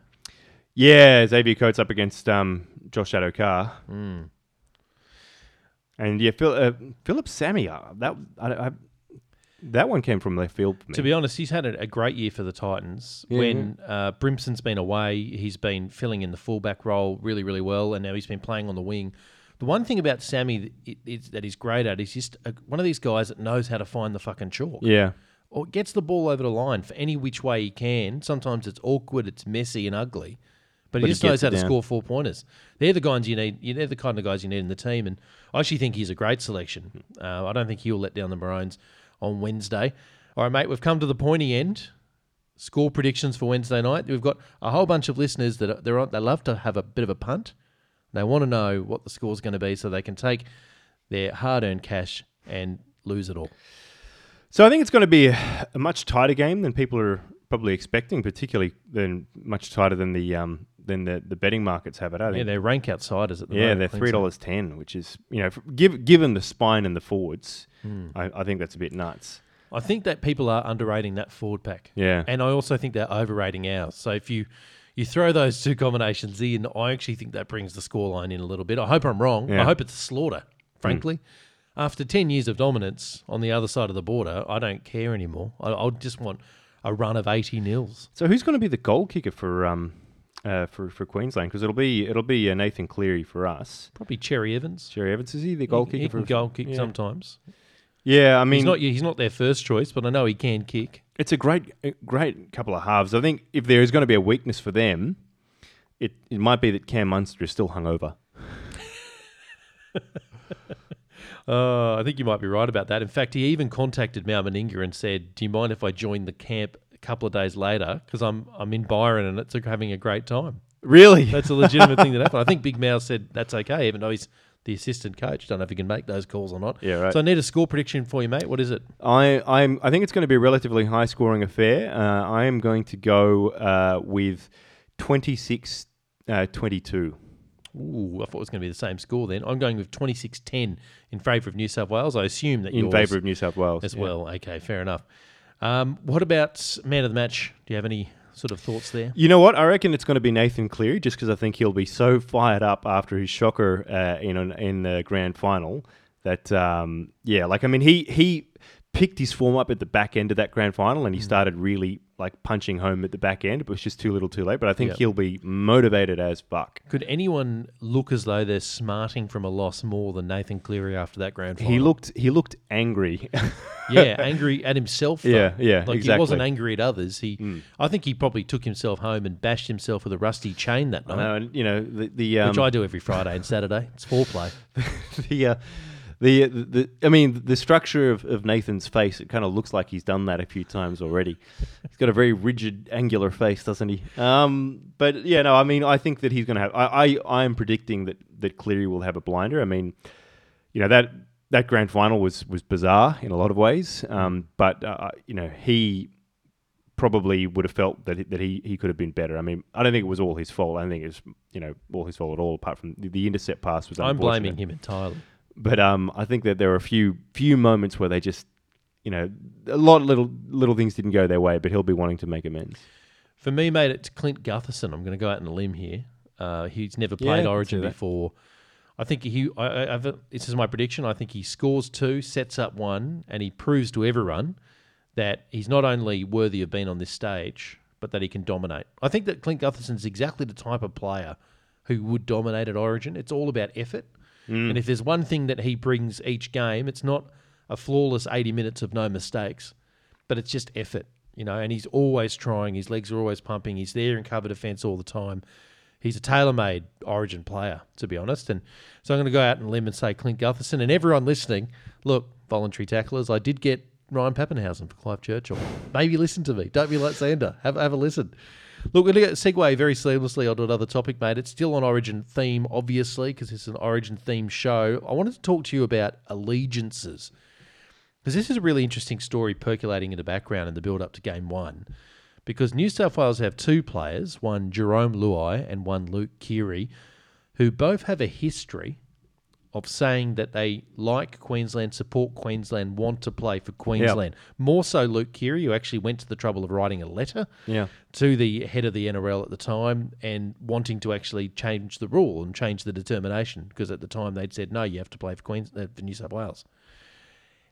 Yeah, Xavier Coates up against um, Josh Addo-Carr. Hmm. And yeah, Phil, uh, Philip Sami, uh, that I, I, that one came from left field. To be honest, he's had a, a great year for the Titans. Yeah, when uh, Brimson's been away, he's been filling in the fullback role really, really well, and now he's been playing on the wing. The one thing about Sami that, it, that he's great at is just a, one of these guys that knows how to find the fucking chalk. yeah, Or gets the ball over the line for any which way he can. Sometimes it's awkward, it's messy and ugly, but, But he just knows how to down. score four pointers. They're the guys you need. They're the kind of guys you need in the team, and I actually think he's a great selection. Uh, I don't think he'll let down the Maroons on Wednesday. All right, mate, we've come to the pointy end. Score predictions for Wednesday night. We've got a whole bunch of listeners that they're on, they love to have a bit of a punt. They want to know what the score's going to be so they can take their hard-earned cash and lose it all. so I think it's going to be a, a much tighter game than people are probably expecting, particularly than much tighter than the um, than the, the betting markets have it. I think. Yeah, they're rank outsiders at the Yeah, moment. they're Queensland. three dollars ten, which is you know, give, given the spine and the forwards, Hmm. I, I think that's a bit nuts. I think that people are underrating that forward pack. Yeah, And I also think they're overrating ours. So if you you throw those two combinations in, I actually think that brings the scoreline in a little bit. I hope I'm wrong. I hope it's a slaughter, frankly. After 10 years of dominance on the other side of the border, I don't care anymore. I, I just want a run of 80 nils. So who's going to be the goal kicker for um uh, for for Queensland? Because it'll be it'll be uh, Nathan Cleary for us. Probably Cherry Evans. Cherry Evans is he the goal he, kicker he for goal kick yeah. sometimes. Yeah, I mean he's not he's not their first choice, but I know he can kick. it's a great great couple of halves. I think if there is going to be a weakness for them, it it might be that Cam Munster is still hungover. Uh, I think you might be right about that. In fact, he even contacted Mal Meninga and said, "Do you mind if I join the camp couple of days later? Because I'm I'm in Byron and it's having a great time." Really? That's a legitimate thing that happened. I think Big Mal said that's okay, even though he's the assistant coach. Don't know if he can make those calls or not. Yeah, right. So I need a score prediction for you, mate. What is it? I I'm I think it's going to be a relatively high scoring affair. Uh, I am going to go uh, with 26 uh, 22. Ooh, I thought it was going to be the same score then. I'm going with 26-10 in favour of New South Wales. I assume that you in favour of New South Wales as yeah. well. Okay, fair enough. Um, what about man of the match? Do you have any sort of thoughts there? You know what? I reckon it's going to be Nathan Cleary, just because I think he'll be so fired up after his shocker uh, in in the grand final that um, yeah, like I mean he he picked his form up at the back end of that grand final and he started really like punching home at the back end. It was just too little, too late. But I think Yep. he'll be motivated as fuck. Could anyone look as though they're smarting from a loss more than Nathan Cleary after that grand final? He looked he looked angry. yeah, angry at himself. though. Yeah, yeah, Like he exactly. Hmm. wasn't angry at others. He, I think he probably took himself home and bashed himself with a rusty chain that I night, know, and you know the the um, which I do every Friday and Saturday. It's foreplay. the, uh, the the I mean the structure of, of Nathan's face it kind of looks like he's done that a few times already. he's got a very rigid, angular face, doesn't he? Um, but yeah, no, I mean I think that he's going to have. I, I I am predicting that that Cleary will have a blinder. I mean, you know that that grand final was was bizarre in a lot of ways. Um, but uh, you know, he probably would have felt that he, that he, he could have been better. I mean, I don't think it was all his fault. I don't think it was you know all his fault at all. Apart from the, the intercept pass was. I'm blaming him entirely. But um, I think that there were a few few moments where they just, you know, a lot of little little things didn't go their way. But he'll be wanting to make amends. For me, mate, it's Clint Gutherson. I'm going to go out on a limb here. Uh, he's never played can Origin before. I think he. I, I, I've, this is my prediction. I think he scores two, sets up one, and he proves to everyone that he's not only worthy of being on this stage, but that he can dominate. I think that Clint Gutherson's exactly the type of player who would dominate at Origin. It's all about effort. Mm. And if there's one thing that he brings each game, it's not a flawless 80 minutes of no mistakes, but it's just effort, you know. And he's always trying. His legs are always pumping. He's there in cover defence all the time. He's a tailor-made Origin player, to be honest. And so I'm going to go out and limb and say Clint Gutherson. And everyone listening, look, voluntary tacklers, I did get Ryan Papenhuyzen for Clive Churchill. Maybe listen to me. Don't be like Xander. Have have a listen. Look, we're going to segue very seamlessly onto another topic, mate. It's still on Origin theme, obviously, because it's an Origin theme show. I wanted to talk to you about allegiances, because this is a really interesting story percolating in the background in the build up to game one. Because New South Wales have two players, one Jerome Luai and one Luke Keary, who both have a history of saying that they like Queensland, support Queensland, want to play for Queensland. More so Luke Keary, who actually went to the trouble of writing a letter Yeah. to the head of the NRL at the time and wanting to actually change the rule and change the determination because at the time they'd said no, you have to play for Queens uh, for New South Wales.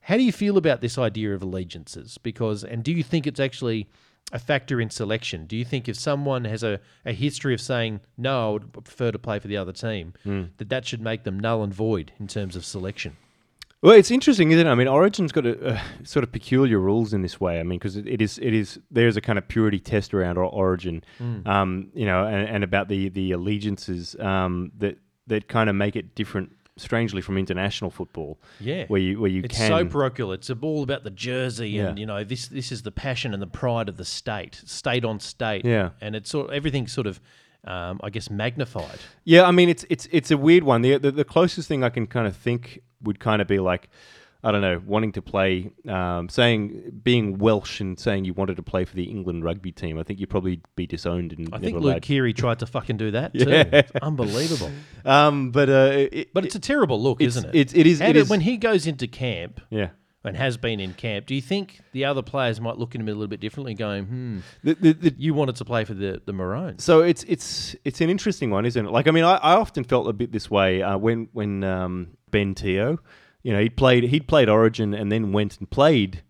How do you feel about this idea of allegiances? Because and do you think it's actually a factor in selection? Do you think if someone has a, a history of saying no, I would prefer to play for the other team, that that should make them null and void in terms of selection? Well, it's interesting, isn't it? I mean, Origin's got a, uh, sort of peculiar rules in this way. I mean, because it, it is, it is, there's a kind of purity test around Or- Origin, um, you know, and, and about the the allegiances um, that that kind of make it different, strangely, from international football. Yeah. where you where you can It's can. so parochial. It's all about the jersey, and you know this. This is the passion and the pride of the state, state on state. Yeah. and it's sort everything's sort of, um, I guess, magnified. Yeah, I mean, it's it's it's a weird one. The, the the closest thing I can kind of think would kind of be like, I don't know, wanting to play, um, saying being Welsh and saying you wanted to play for the England rugby team. I think you'd probably be disowned and I never think allowed. Luke Keary tried to fucking do that too. Yeah. It's unbelievable. Um, but uh, it, But it's a terrible look, isn't it? it's- it is- it is- when he goes into camp yeah. and has been in camp. Do you think the other players might look at him a little bit differently, going, "Hmm, The, the, the, you wanted to play for the the Maroons"? so it's it's it's an interesting one, isn't it? Like, I mean, I, I often felt a bit this way uh, when when um, Ben Teo, you know, he played he'd played Origin and then went and played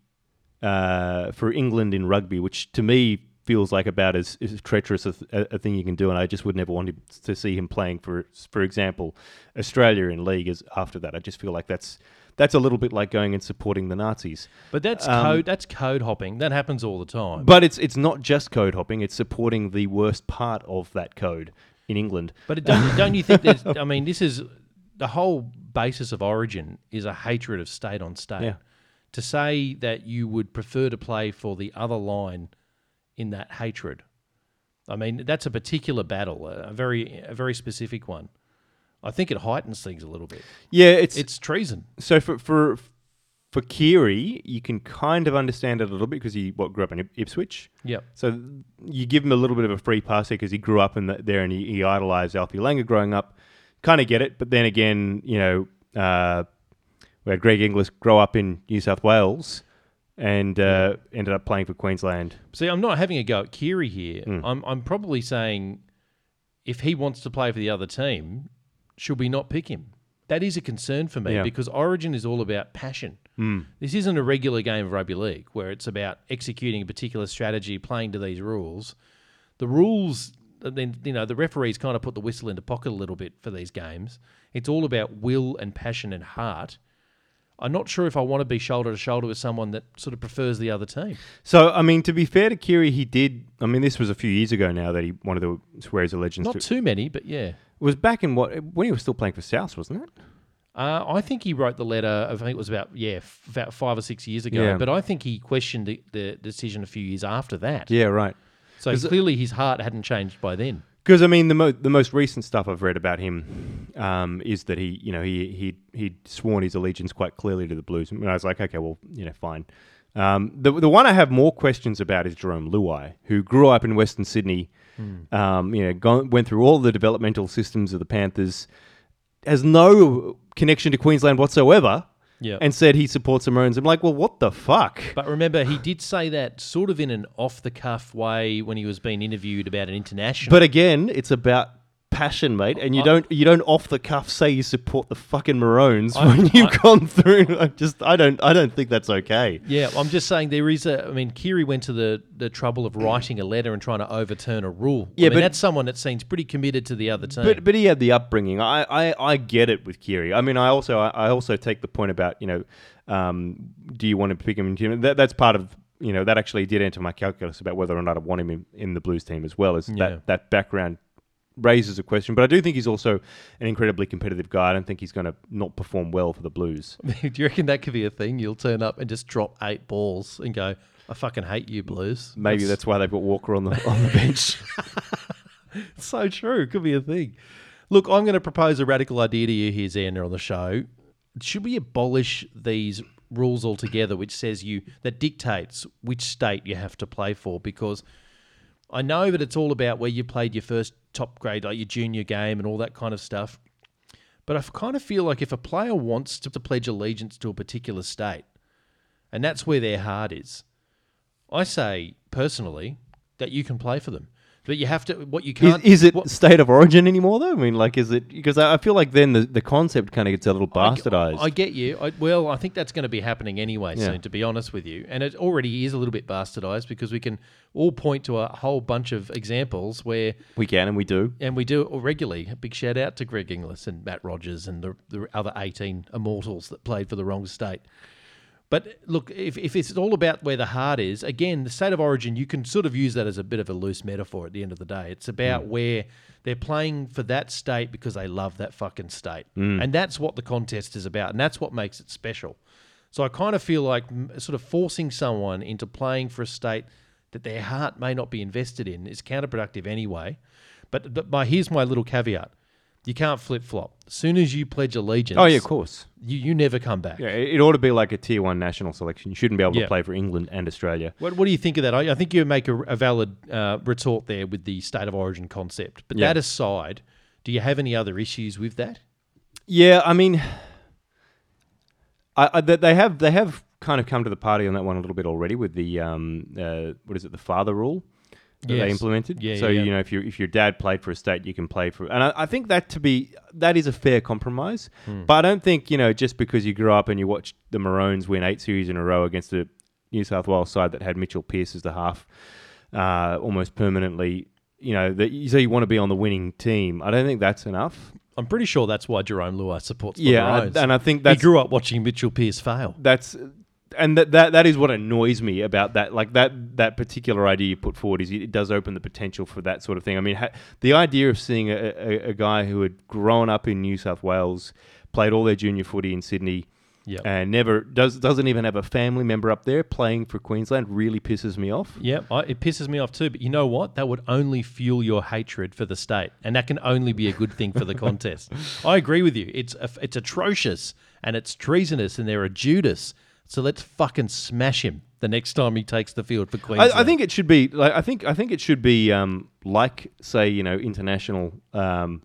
uh, for England in rugby, which to me feels like about as, as treacherous a, th- a, thing you can do, and I just would never want him to see him playing for, for example, Australia in league. As after that, I just feel like that's that's a little bit like going and supporting the Nazis. But that's Um, code. That's code hopping. That happens all the time. But it's it's not just code hopping; it's supporting the worst part of that code in England. But it don't, don't you think there's? I mean, this is the whole basis of Origin is a hatred of state on state. Yeah. To say that you would prefer to play for the other line in that hatred, I mean, that's a particular battle, a very a very specific one. I think it heightens things a little bit. Yeah, it's It's treason. so for for for Keary, you can kind of understand it a little bit because he what grew up in Ip- Ipswich. Yep. So you give him a little bit of a free pass there because he grew up in the, there and he, he idolized Alfie Langer growing up. Kind of get it, but then again, you know, uh, we had Greg Inglis grow up in New South Wales and uh, ended up playing for Queensland. See, I'm not having a go at Keary here. Hmm. I'm I'm probably saying if he wants to play for the other team, should we not pick him? That is a concern for me Yeah. because Origin is all about passion. Hmm. This isn't a regular game of rugby league where it's about executing a particular strategy, playing to these rules. The rules, then you know, the referees kind of put the whistle into pocket a little bit for these games. It's all about will and passion and heart. I'm not sure if I want to be shoulder to shoulder with someone that sort of prefers the other team. So, I mean, to be fair to Keary, he did. I mean, this was a few years ago now that he wanted to swear his allegiance Not to. too many, but yeah. It was back in what when he was still playing for South, wasn't it? Uh, I think he wrote the letter. I think it was about yeah, f- about five or six years ago. Yeah. But I think he questioned the, the decision a few years after that. Yeah, right. So clearly his heart hadn't changed by then. Because I mean, the mo- the most recent stuff I've read about him um, is that he, you know, he he he'd sworn his allegiance quite clearly to the Blues. And I was like, okay, well, you know, fine. Um, the the one I have more questions about is Jerome Luai, who grew up in Western Sydney. Um, you know, gone, went through all the developmental systems of the Panthers, has no connection to Queensland whatsoever, Yeah. and said he supports the Maroons. I'm like, well, what the fuck? But remember, he did say that sort of in an off the cuff way when he was being interviewed about an international. But again, it's about passion, mate, and you I- don't you don't off the cuff say you support the fucking Maroons I- when you've I- gone through. I just I don't I don't think that's okay. yeah, I'm just saying there is a. I mean, Keary went to the, the trouble of writing a letter and trying to overturn a rule. Yeah, I mean, but- that's someone that seems pretty committed to the other team. But but he had the upbringing. I, I, I get it with Keary. I mean, I also I, I also take the point about you know, um, do you want to pick him in team? That, that's part of you know that actually did enter my calculus about whether or not I want him in, in the Blues team as well as Yeah. that that background raises a question. But I do think he's also an incredibly competitive guy. I don't think he's going to not perform well for the Blues. Do you reckon that could be a thing? You'll turn up and just drop eight balls and go, "I fucking hate you, Blues." Maybe that's why they've got Walker on the on the bench. so true. Could be a thing. Look, I'm going to propose a radical idea to you here, Xander, on the show. Should we abolish these rules altogether, which says you that dictates which state you have to play for? Because I know that it's all about where you played your first top grade, like your junior game and all that kind of stuff. But I kind of feel like if a player wants to, pledge allegiance to a particular state, and that's where their heart is, I say personally that you can play for them. But you have to. What you can't is it what- state of origin anymore though? I mean, like, is it because I I feel like then the, the concept kind of gets a little I- bastardized. I, get you. I, well, I think that's going to be happening anyway Yeah. soon, to be honest with you. And it already is a little bit bastardized because we can all point to a whole bunch of examples where, we can and we do. and we do it regularly. A big shout out to Greg Inglis and Matt Rogers and the, the other 18 immortals that played for the wrong state. But look, if, if it's all about where the heart is, again, the state of origin, you can sort of use that as a bit of a loose metaphor at the end of the day. It's about where they're playing for that state because they love that fucking state. And that's what the contest is about. And that's what makes it special. So I kind of feel like mm, sort of forcing someone into playing for a state that their heart may not be invested in is counterproductive anyway. But, but my, here's my little caveat. You can't flip flop. As soon as you pledge allegiance, Oh yeah, of course. you, you never come back. Yeah, it, it ought to be like a tier one national selection. You shouldn't be able Yeah. to play for England and Australia. What, what do you think of that? I, I think you make a, a valid uh, retort there with the state of origin concept. But Yeah. that aside, do you have any other issues with that? Yeah, I mean, I, I they they have they have kind of come to the party on that one a little bit already with the um uh, what is it the father rule that they implemented. Yeah, so yeah, yeah. you know if you if your dad played for a state, you can play for, and I, I think that to be that is a fair compromise. Hmm. But I don't think you know just because you grew up and you watched the Maroons win eight series in a row against the New South Wales side that had Mitchell Pearce as the half uh, almost permanently. You know that you say you want to be on the winning team. I don't think that's enough. I'm pretty sure that's why Jerome Luai supports the Yeah, Maroons. and I think he grew up watching Mitchell Pearce fail. that's and that, that that is what annoys me about that like that that particular idea you put forward is it does open the potential for that sort of thing i mean ha- the idea of seeing a, a, a guy who had grown up in new south wales played all their junior footy in sydney Yep. and never does doesn't even have a family member up there playing for queensland really pisses me off Yeah, it pisses me off too. But you know what? That would only fuel your hatred for the state, and that can only be a good thing for the contest. I agree with you. It's a, it's atrocious and it's treasonous, and they're a Judas. So let's fucking smash him the next time he takes the field for Queensland. I, I think it should be like I think I think it should be um, like say you know international um,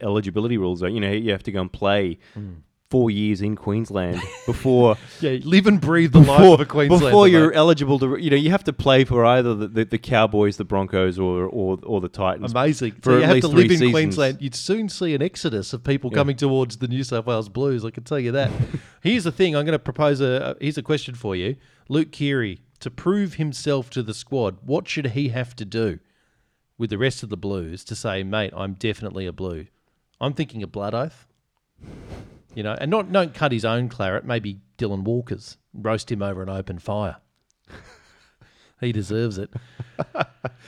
eligibility rules. You know you have to go and play Hmm. Four years in Queensland before yeah, live and breathe the life of a Queenslander. before you're mate. eligible to you know you have to play for either the, the, the Cowboys, the Broncos, or or, or the Titans. Amazing. for so you have to live in seasons. Queensland. You'd soon see an exodus of people coming towards the New South Wales Blues. I can tell you that. here's the thing. I'm going to propose a. Here's a question for you, Luke Keary. To prove himself to the squad, what should he have to do with the rest of the Blues to say, mate, I'm definitely a Blue? I'm thinking a blood oath. You know, and not don't cut his own claret. Maybe Dylan Walker's. Roast him over an open fire. He deserves it.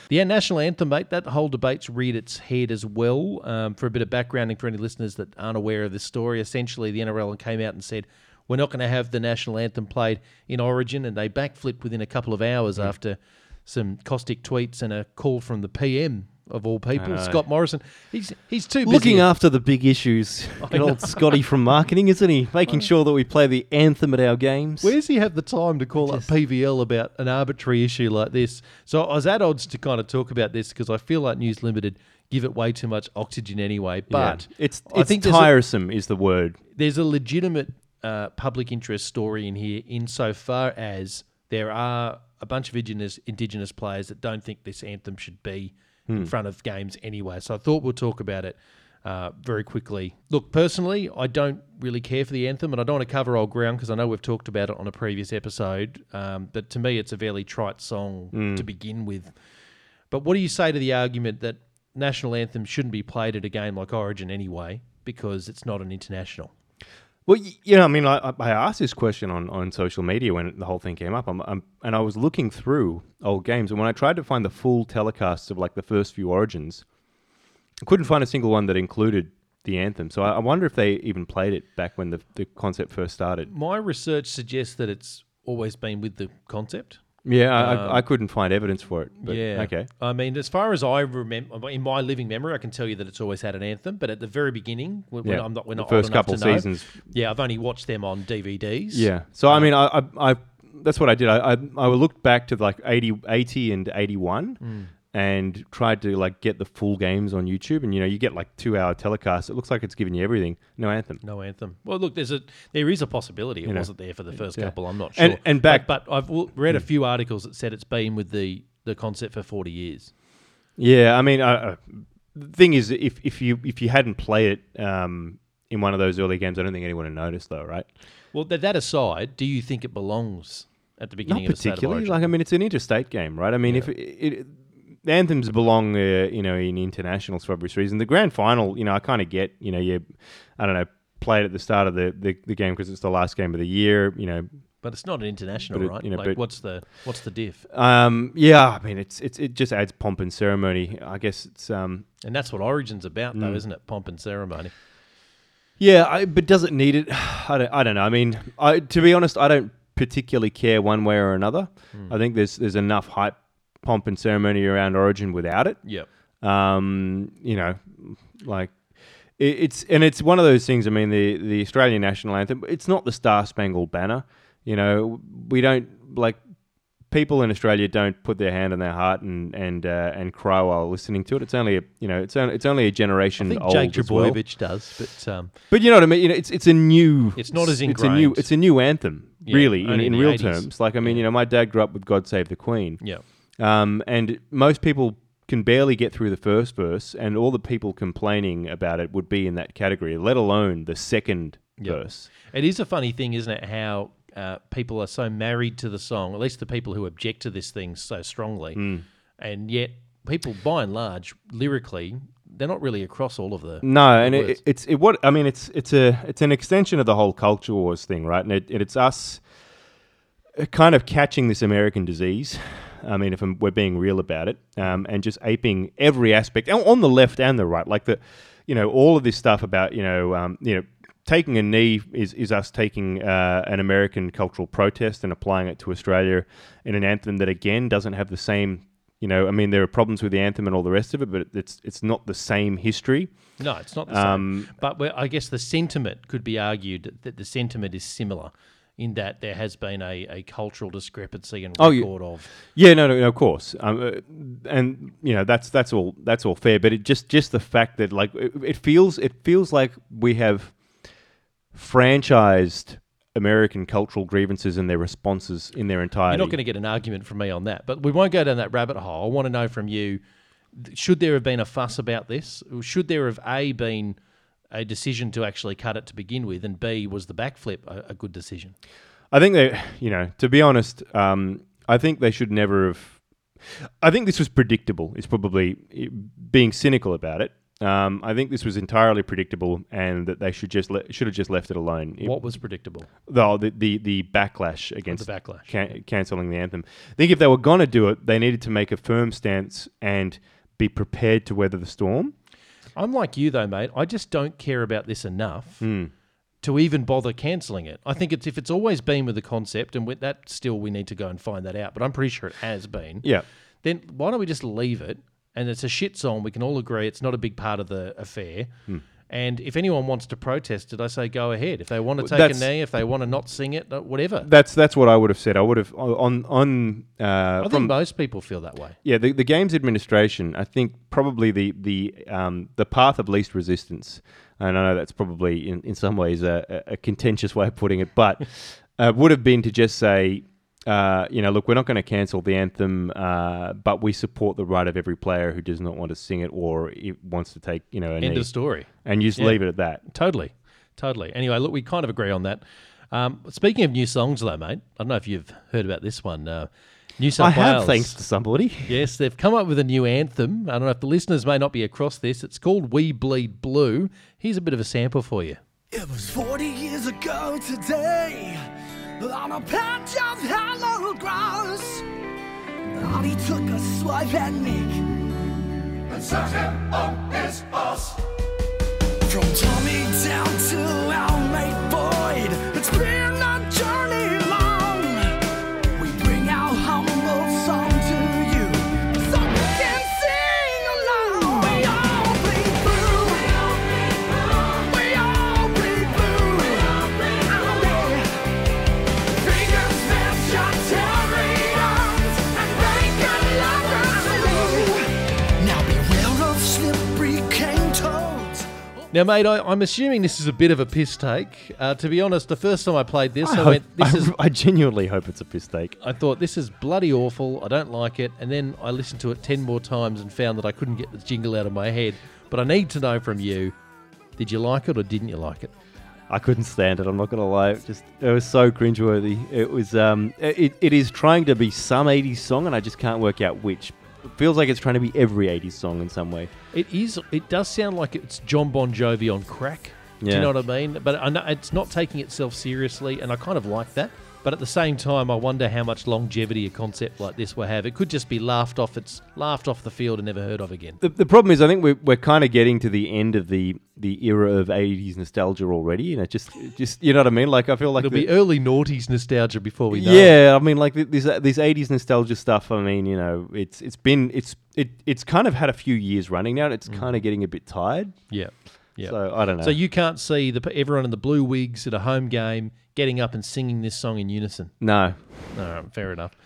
The national anthem, mate, that whole debate's reared its head as well. Um, for a bit of backgrounding for any listeners that aren't aware of this story, essentially the NRL came out and said, we're not going to have the national anthem played in Origin, and they backflipped within a couple of hours after some caustic tweets and a call from the PM of all people. Scott Morrison. He's he's too busy. Looking after the big issues. Good old Scotty from marketing, isn't he? Making sure that we play the anthem at our games. Where's he have the time to call up PVL about an arbitrary issue like this? So I was at odds to kind of talk about this because I feel like News Limited give it way too much oxygen anyway. But Yeah. it's I think there's a- tiresome is the word. there's a legitimate uh, public interest story in here insofar as there are a bunch of indigenous indigenous players that don't think this anthem should be in front of games anyway. So I thought we'll talk about it uh, very quickly. Look, personally, I don't really care for the anthem, and I don't want to cover old ground because I know we've talked about it on a previous episode. Um, but to me, it's a fairly trite song to begin with. But what do you say to the argument that national anthem shouldn't be played at a game like Origin anyway because it's not an international? Well, you know, I mean, I, I asked this question on, on social media when the whole thing came up, I'm, I'm, and I was looking through old games, and when I tried to find the full telecasts of like the first few Origins, I couldn't find a single one that included the anthem. So I, I wonder if they even played it back when the, the concept first started. My research suggests that it's always been with the concept. Yeah, I, I, I couldn't find evidence for it. But, Um, yeah. Okay. I mean, as far as I remember, in my living memory, I can tell you that it's always had an anthem. But at the very beginning, when, Yeah. I'm not, we're The not first old couple to know, seasons. Yeah, I've only watched them on DVDs. Yeah. So I mean, I, I, I that's what I did. I, I, I looked back to like 80, 80 and eighty one, Hmm. And tried to like get the full games on YouTube. And you know, you get like two hour telecasts. It looks like it's giving you everything. No anthem. No anthem. Well, look, there's a there is a possibility it know. wasn't there for the first Yeah. couple. I'm not sure. And- and back- but, but I've w- read a few articles that said it's been with the the concept for 40 years. Yeah. I mean, uh, the thing is, if if you if you hadn't played it um, in one of those early games, I don't think anyone would notice, though, right? Well, that, that aside, do you think it belongs at the beginning Not of the state of particularly. Like, I mean, it's an interstate game, right? I mean, if it, it, the anthems belong, uh, you know, in internationals for obvious reason. The grand final, you know, I kind of get, you know, you, I don't know, play it at the start of the the, the game because it's the last game of the year, you know. But it's not an international, it- right? you know, like, what's the what's the diff? Um, yeah, I mean, it's it's it just adds pomp and ceremony. I guess it's um, And that's what Origin's about, though, Mm. isn't it? Pomp and ceremony. yeah, I, but does it need it? I don't, I don't know. I mean, I to be honest, I don't particularly care one way or another. I think there's there's enough hype, pomp and ceremony around Origin without it. Yep. Um, you know, like it, it's and it's one of those things. I mean, the the Australian national anthem. It's not the Star Spangled Banner. You know, we don't like people in Australia don't put their hand on their heart and and uh, and cry while listening to it. It's only a you know it's only it's only a I generation think old Jake as well. Does, but um, But you know what I mean. You know, it's it's a new. It's not as It's a new. It's a new anthem, Yeah, really, in, in in real 80s. terms. Like I mean, Yeah. you know, my dad grew up with "God Save the Queen." yeah. Um, and most people can barely get through the first verse, and all the people complaining about it would be in that category, let alone the second Yep. verse. It is a funny thing, isn't it? How uh, people are so married to the song, at least the people who object to this thing so strongly, Hmm. and yet people, by and large, lyrically, they're not really across all of the. No, and it, it's it what I mean. It's it's a it's an extension of the whole culture wars thing, right? And it, it's us uh, kind of catching this American disease. I mean, if I'm, we're being real about it, um, and just aping every aspect on- the left and the right, like the, you know, all of this stuff about you know, um, you know, taking a knee is is us taking uh, an American cultural protest and applying it to Australia in an anthem that again doesn't have the same. You know, I mean, there are problems with the anthem and all the rest of it, but it's it's not the same history. No, it's not the same. Um, but I guess the sentiment could be argued that the sentiment is similar in that there has been a, a cultural discrepancy and Oh, record of. Yeah, no, no, no of course, um, uh, and you know that's that's all that's all fair. But it just just the fact that like it, it feels it feels like we have franchised American cultural grievances and their responses in their entirety. You're not going to get an argument from me on that, but we won't go down that rabbit hole. I want to know from you: should there have been a fuss about this? Should there have a been a decision to actually cut it to begin with, and b was the backflip a, a good decision? I think they, you know, to be honest, um, I think they should never have. I think this was predictable. Is probably being cynical about it. Um, I think this was entirely predictable, and that they should just le- should have just left it alone. It- What was predictable? the the the, the backlash against The backlash. can- canceling the anthem. I think if they were going to do it, they needed to make a firm stance and be prepared to weather the storm. I'm like you though, mate. I just don't care about this enough Hmm. to even bother cancelling it. I think it's if it's always been with the concept, and with that still we need to go and find that out. But I'm pretty sure it has been. Yeah, Then why don't we just leave it and it's a shit song. We can all agree it's not a big part of the affair. Hmm. And if anyone wants to protest it, I say go ahead. If they want to take that's- a knee, if they want to not sing it, uh, whatever. That's that's what I would have said. I would have on on uh, I from think most people feel that way. Yeah, the, the game's administration, I think probably the the um, the path of least resistance, and I know that's probably in, in some ways a, a a contentious way of putting it, but uh, would have been to just say, uh, you know, look, we're not going to cancel the anthem, uh, but we support the right of every player who does not want to sing it or it wants to take, you know, a End knee, of story. and you just Yeah. leave it at that. Totally, totally. Anyway, look, we kind of agree on that. Um, speaking of new songs, though, mate, I don't know if you've heard about this one. Uh, New South I have, Wales. thanks to somebody. Yes, they've come up with a new anthem. I don't know if the listeners may not be across this. It's called We Bleed Blue. Here's a bit of a sample for you. It was 40 years ago today, on a patch of hallowed grass. Arnie took a swipe at Nick and set him on his ass. From Tommy down to our mate Boyd, it's been Now, mate, I, I'm assuming this is a bit of a piss take. Uh, to be honest, the first time I played this, I, I, hope, went, "This I, is." I genuinely hope it's a piss take. I thought this is bloody awful. I don't like it. And then I listened to it ten more times and found that I couldn't get the jingle out of my head. But I need to know from you: Did you like it or didn't you like it? I couldn't stand it. I'm not gonna lie. It just it was so cringeworthy. It was um it, it is trying to be some 80s song and I just can't work out which. It feels like it's trying to be every 80s song in some way. It is. It does sound like it's Jon Bon Jovi on crack. Do you know what I mean? But I know it's not taking itself seriously, and I kind of like that. But at the same time, I wonder how much longevity a concept like this will have. It could just be laughed off. It's laughed off the field and never heard of again. The, the problem is I think we're, we're kind of getting to the end of the the era of 80s nostalgia already and it just just you know what I mean? Like I feel like It'll the- be early noughties nostalgia before we know. it. Yeah, I mean, like th- this uh, this eighties nostalgia stuff. I mean, you know, it's it's been it's it it's kind of had a few years running now. and It's mm. kind of getting a bit tired. yeah, yeah. So I don't know. So you can't see the everyone in the blue wigs at a home game getting up and singing this song in unison. no, All right, fair enough.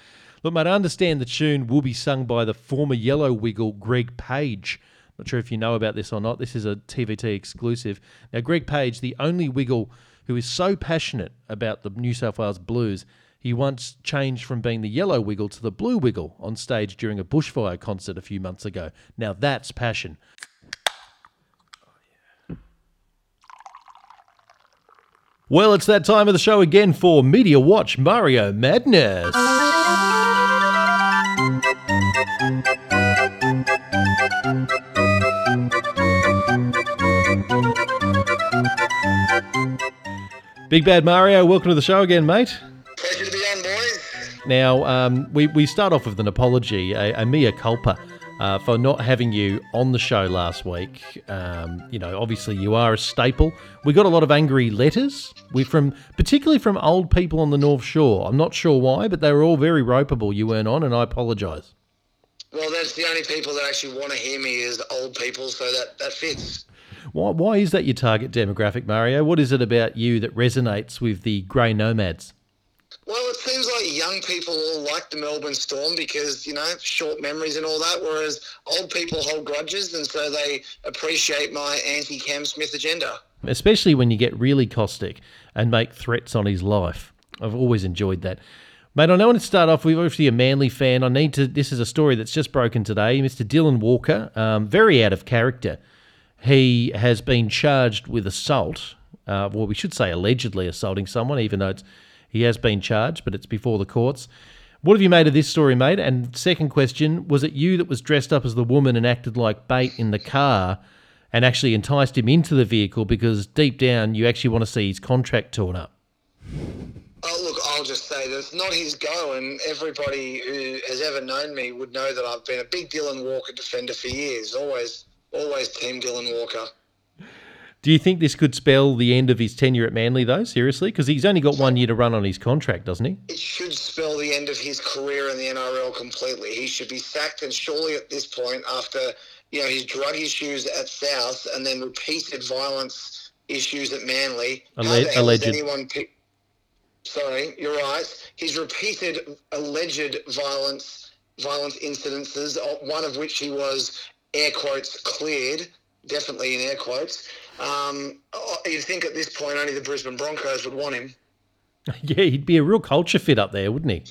Look, mate, I understand the tune will be sung by the former Yellow Wiggle, Greg Page. Not sure if you know about this or not. This is a TVT exclusive. Now, Greg Page, the only Wiggle who is so passionate about the New South Wales Blues, he once changed from being the Yellow Wiggle to the Blue Wiggle on stage during a bushfire concert a few months ago. Now, that's passion. Well, it's that time of the show again for Media Watch Mario Madness. Big Bad Mario, welcome to the show again, mate. Pleasure to be on, boys. Now, um, we, we start off with an apology, a, a mea culpa, uh, for not having you on the show last week. Um, you know, obviously you are a staple. We got a lot of angry letters, we from particularly from old people on the North Shore. I'm not sure why, but they were all very ropeable. You weren't on, and I apologise. Well, that's the only people that actually want to hear me is old people, so that, that fits. Why, why is that your target demographic, Mario? What is it about you that resonates with the grey nomads? Well, it seems like young people all like the Melbourne Storm because, you know, short memories and all that, whereas old people hold grudges and so they appreciate my anti Cam Smith agenda. especially when you get really caustic and make threats on his life. I've always enjoyed that. Mate, I know want to start off with obviously a Manly fan. I need to. This is a story that's just broken today. Mr. Dylan Walker, um, very out of character. He has been charged with assault. Uh, well, we should say allegedly assaulting someone, even though it's, he has been charged, but it's before the courts. What have you made of this story, mate? And second question, was it you that was dressed up as the woman and acted like bait in the car and actually enticed him into the vehicle because deep down you actually want to see his contract torn up? Oh, look, I'll just say that it's not his go, and everybody who has ever known me would know that I've been a big Dylan Walker defender for years. Always, always team Dylan Walker. Do you think this could spell the end of his tenure at Manly, though? Seriously, because he's only got one year to run on his contract, doesn't he? It should spell the end of his career in the NRL completely. He should be sacked, and surely at this point, after you know his drug issues at South and then repeated violence issues at Manly, Alle- alleged. anyone pick? Sorry, you're right. His repeated alleged violence violence incidences, one of which he was air quotes cleared, definitely in air quotes. Um, oh, you'd think at this point only the Brisbane Broncos would want him. yeah, he'd be a real culture fit up there, wouldn't he?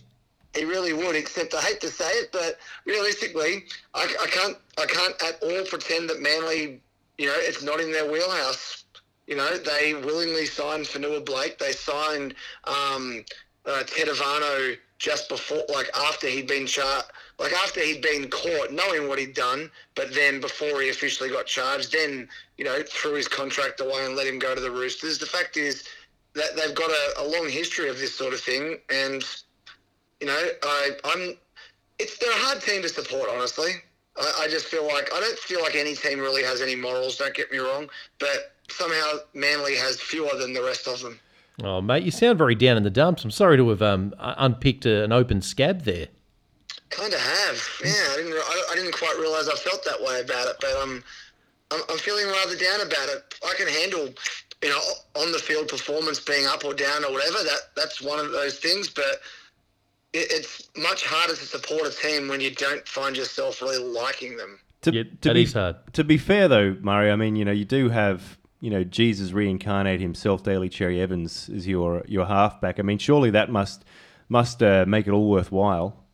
He really would, except I hate to say it, but realistically, I, I can't I can't at all pretend that Manly, you know, it's not in their wheelhouse. You know, they willingly signed Fonua-Blake. They signed um, uh, Tetevano just before, like after he'd been char- like after he'd been caught, knowing what he'd done, but then before he officially got charged, then you know threw his contract away and let him go to the Roosters. The fact is that they've got a, a long history of this sort of thing, and you know, I, I'm. It's they're a hard team to support, honestly. I, I just feel like I don't feel like any team really has any morals. Don't get me wrong, but somehow Manly has fewer than the rest of them. Oh, mate, you sound very down in the dumps. I'm sorry to have um, unpicked a, an open scab there. Kind of have, yeah. I didn't. I, I didn't quite realize I felt that way about it, but I'm, I'm, I'm feeling rather down about it. I can handle, you know, on the field performance being up or down or whatever. That that's one of those things, but it, it's much harder to support a team when you don't find yourself really liking them. To, Yeah, to that be, is hard. To be fair, though, Murray, I mean, you know, you do have, you know, Jesus reincarnate himself, Daly Cherry Evans, as your your halfback. I mean, surely that must must uh, make it all worthwhile.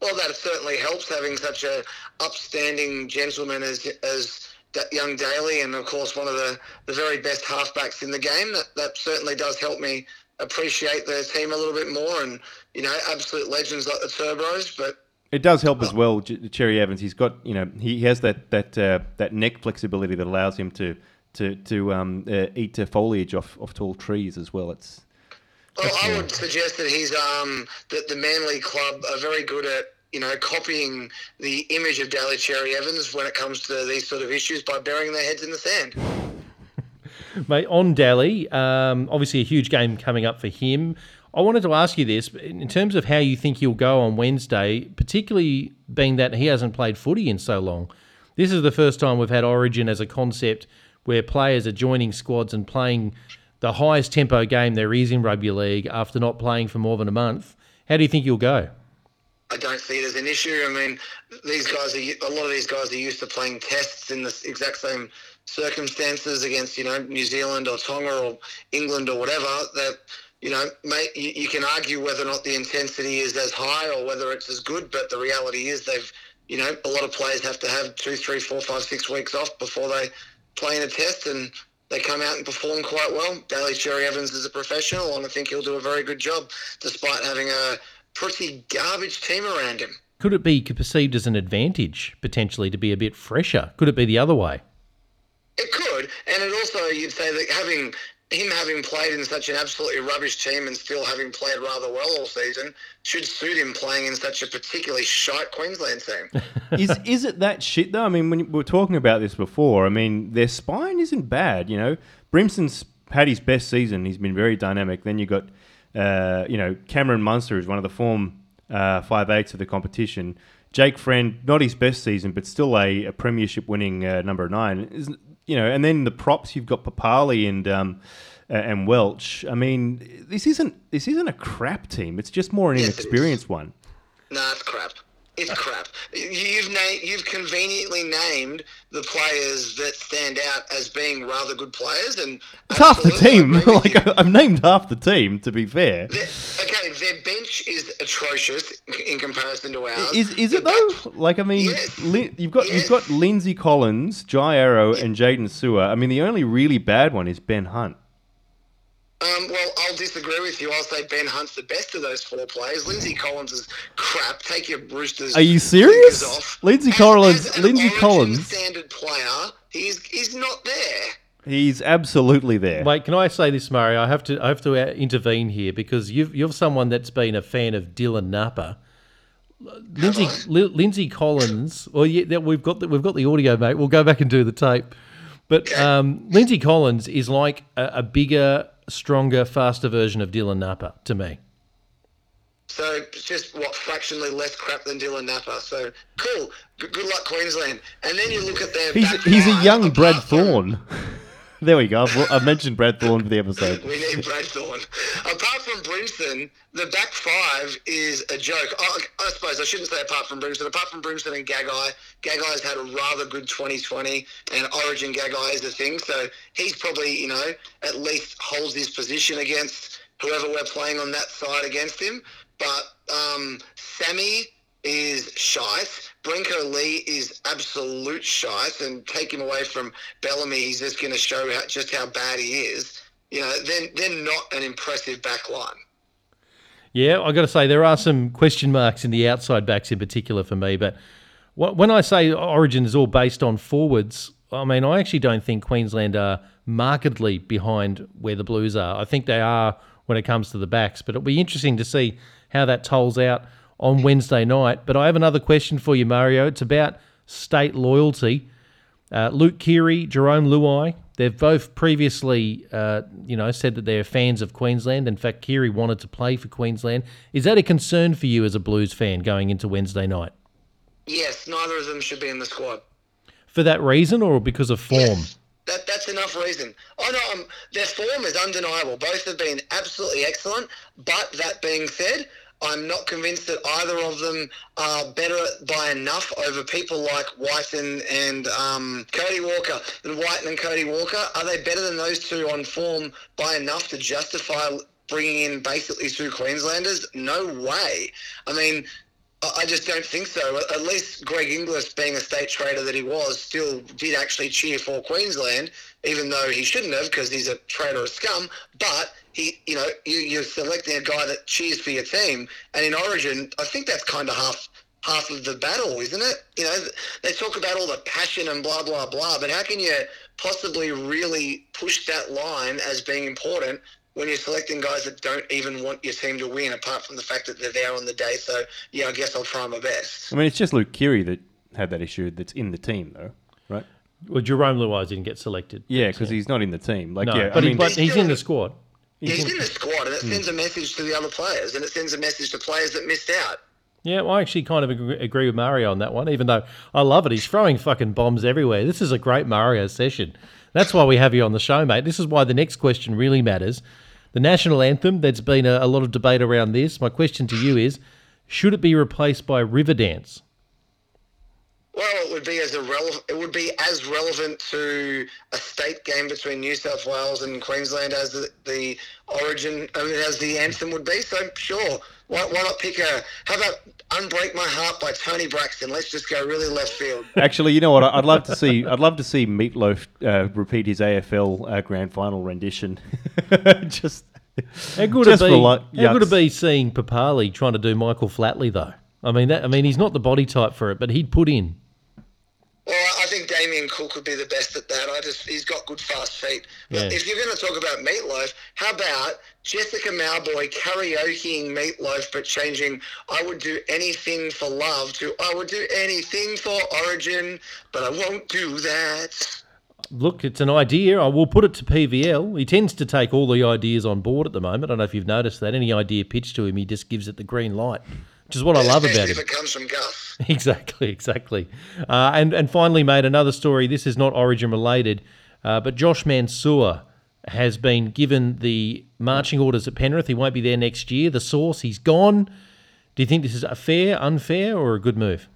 Well, that certainly helps having such a upstanding gentleman as as young Daly, and of course one of the, the very best halfbacks in the game. That that certainly does help me appreciate the team a little bit more, and you know, absolute legends like the Turbos. But It does help as well, Cherry Evans. He's got, you know, he has that that uh, that neck flexibility that allows him to to to um, uh, eat the foliage off, off tall trees as well. It's well, I would suggest that he's um that the Manly club are very good at. You know, copying the image of Daly Cherry Evans when it comes to these sort of issues by burying their heads in the sand. Mate, on Daly, um, obviously a huge game coming up for him. I wanted to ask you this in terms of how you think he'll go on Wednesday, particularly being that he hasn't played footy in so long. This is the first time we've had Origin as a concept where players are joining squads and playing the highest tempo game there is in rugby league after not playing for more than a month. How do you think you'll go? I don't see it as an issue. I mean, these guys are a lot of these guys are used to playing tests in the exact same circumstances against you know New Zealand or Tonga or England or whatever. That you know, mate, you, you can argue whether or not the intensity is as high or whether it's as good, but the reality is they've you know a lot of players have to have two, three, four, five, six weeks off before they play in a test and. They come out and perform quite well. Daly Cherry Evans is a professional, and I think he'll do a very good job, despite having a pretty garbage team around him. Could it be perceived as an advantage potentially to be a bit fresher? Could it be the other way? It could, and it also you'd say that having him having played in such an absolutely rubbish team and still having played rather well all season should suit him playing in such a particularly shite Queensland team. is is it that shit though? I mean, when we were talking about this before, I mean, their spine isn't bad. You know, Brimson's had his best season. He's been very dynamic. Then you got, uh, you know, Cameron Munster, who's one of the form uh, five eights of the competition. Jake Friend, not his best season, but still a, a premiership winning uh, number nine. Isn't you know? And then the props you've got Papalii and. Um, and Welch. I mean, this isn't this isn't a crap team. It's just more an Yes, inexperienced one. nah, it's crap. It's crap. You've na- you've conveniently named the players that stand out as being rather good players, and It's half the team. like I've named half the team. To be fair, Their- okay, their bench is atrocious in comparison to ours. is is it though? Like I mean, Yes. Lin- you've got Yes. you've got Lindsay Collins, Jai Arrow, and Jaydn Su'A. I mean, the only really bad one is Ben Hunt. Um, well, I'll disagree with you. I'll say Ben Hunt's the best of those four players. Lindsay Collins is crap. Take your Roosters. Are you serious? Off. Lindsay As- Collins- as Lindsay Collins- standard player. He's he's not there. He's absolutely there. Wait, can I say this, Murray? I have to I have to uh, intervene here because you've you're someone that's been a fan of Dylan Napa. Lindsay Li- Lindsay Collins. Well, yeah, we've got the, we've got the audio, mate. We'll go back and do the tape. But um, Lindsay Collins is like a, a bigger, stronger, faster version of Dylan Napa to me. So just what fractionally less crap than Dylan Napa. So cool. G- good luck, Queensland. And then you look at their. He's back he's a young Brad apart from- Thorne. there we go. I've, I've mentioned Brad Thorne for the episode. We need Brad Thorne. Apart from Brimson, the back five is a joke. I, I suppose I shouldn't say apart from Brimson. Apart from Brimson and Gagai, Gagai's had a rather good 2020, and Origin Gagai is a thing. So he's probably, you know, at least holds his position against whoever we're playing on that side against him. But um, Sami is shite. Brenko Lee is absolute shite, and take him away from Bellamy, he's just going to show how, just how bad he is. You know, then they're not an impressive back line. Yeah, I got to say there are some question marks in the outside backs in particular for me. But when I say Origin is all based on forwards, I mean I actually don't think Queensland are markedly behind where the Blues are. I think they are when it comes to the backs. But it'll be interesting to see how that tolls out on Wednesday night. But I have another question for you, Mario. It's about state loyalty. Uh, Luke Keary, Jerome Luai, they've both previously, uh, you know, said that they're fans of Queensland. In fact, Keary wanted to play for Queensland. Is that a concern for you as a Blues fan going into Wednesday night? Yes, neither of them should be in the squad. For that reason, or because of form? Yes, that, that's enough reason. Oh no, um, their form is undeniable. Both have been absolutely excellent. But that being said, I'm not convinced that either of them are better by enough over people like Wighton and um, Cody Walker. And Wighton and Cody Walker, are they better than those two on form by enough to justify bringing in basically two Queenslanders? No way. I mean, I I just don't think so. At least Greg Inglis, being a state trader that he was, still did actually cheer for Queensland, even though he shouldn't have because he's a traitor of scum. But he, you know, you, you're selecting a guy that cheers for your team, and in Origin, I think that's kind of half half of the battle, isn't it? You know, they talk about all the passion and blah blah blah, but how can you possibly really push that line as being important when you're selecting guys that don't even want your team to win, apart from the fact that they're there on the day. So yeah, I guess I'll try my best. I mean, it's just Luke Keary that had that issue that's in the team, though, right? Well, Jerome Luai didn't get selected. Yeah, because he's not in the team. Like, No, yeah, but, I he, mean, but he's in the squad. He's in the squad, and it hmm. sends a message to the other players, and it sends a message to players that missed out. Yeah, well, I actually kind of agree, agree with Mario on that one, even though I love it. He's throwing fucking bombs everywhere. This is a great Mario session. That's why we have you on the show, mate. This is why the next question really matters. The national anthem, there's been a, a lot of debate around this. My question to you is should it be replaced by Riverdance? Well, it would be as irrelevant. It would be as relevant to a state game between New South Wales and Queensland as the, the origin, I mean, as the anthem would be. So sure, why, why not pick a? How about "Unbreak My Heart" by Toni Braxton? Let's just go really left field. actually, you know what? I'd love to see. I'd love to see Meatloaf uh, repeat his AFL uh, grand final rendition. just How good Just it be? like how good it be seeing Papalii trying to do Michael Flatley though? I mean, that, I mean, he's not the body type for it, but he'd put in. Well, I think Damien Cook would be the best at that. I just he's got good fast feet. But Yeah. if you're going to talk about Meatloaf, how about Jessica Mauboy karaokeing Meatloaf, but changing "I would do anything for love" to "I would do anything for Origin, but I won't do that." Look, it's an idea. I will put it to PVL. He tends to take all the ideas on board at the moment. I don't know if you've noticed that. Any idea pitched to him, he just gives it the green light, which is what I love about if him. it comes from Gus. exactly, exactly. Uh, and and finally, mate, another story. This is not Origin related, uh, but Josh Mansour has been given the marching orders at Penrith. He won't be there next year. The source, he's gone. Do you think this is a fair, unfair, or a good move?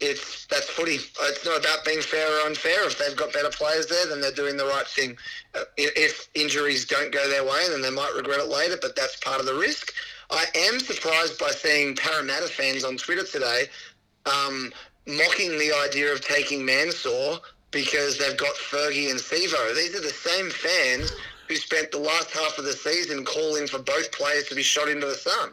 It's that's footy. It's not about being fair or unfair. If they've got better players there, then they're doing the right thing. Uh, If injuries don't go their way, then they might regret it later. But that's part of the risk. I am surprised by seeing Parramatta fans on Twitter today um, mocking the idea of taking Mansour because they've got Fergie and Sivo. These are the same fans who spent the last half of the season calling for both players to be shot into the sun.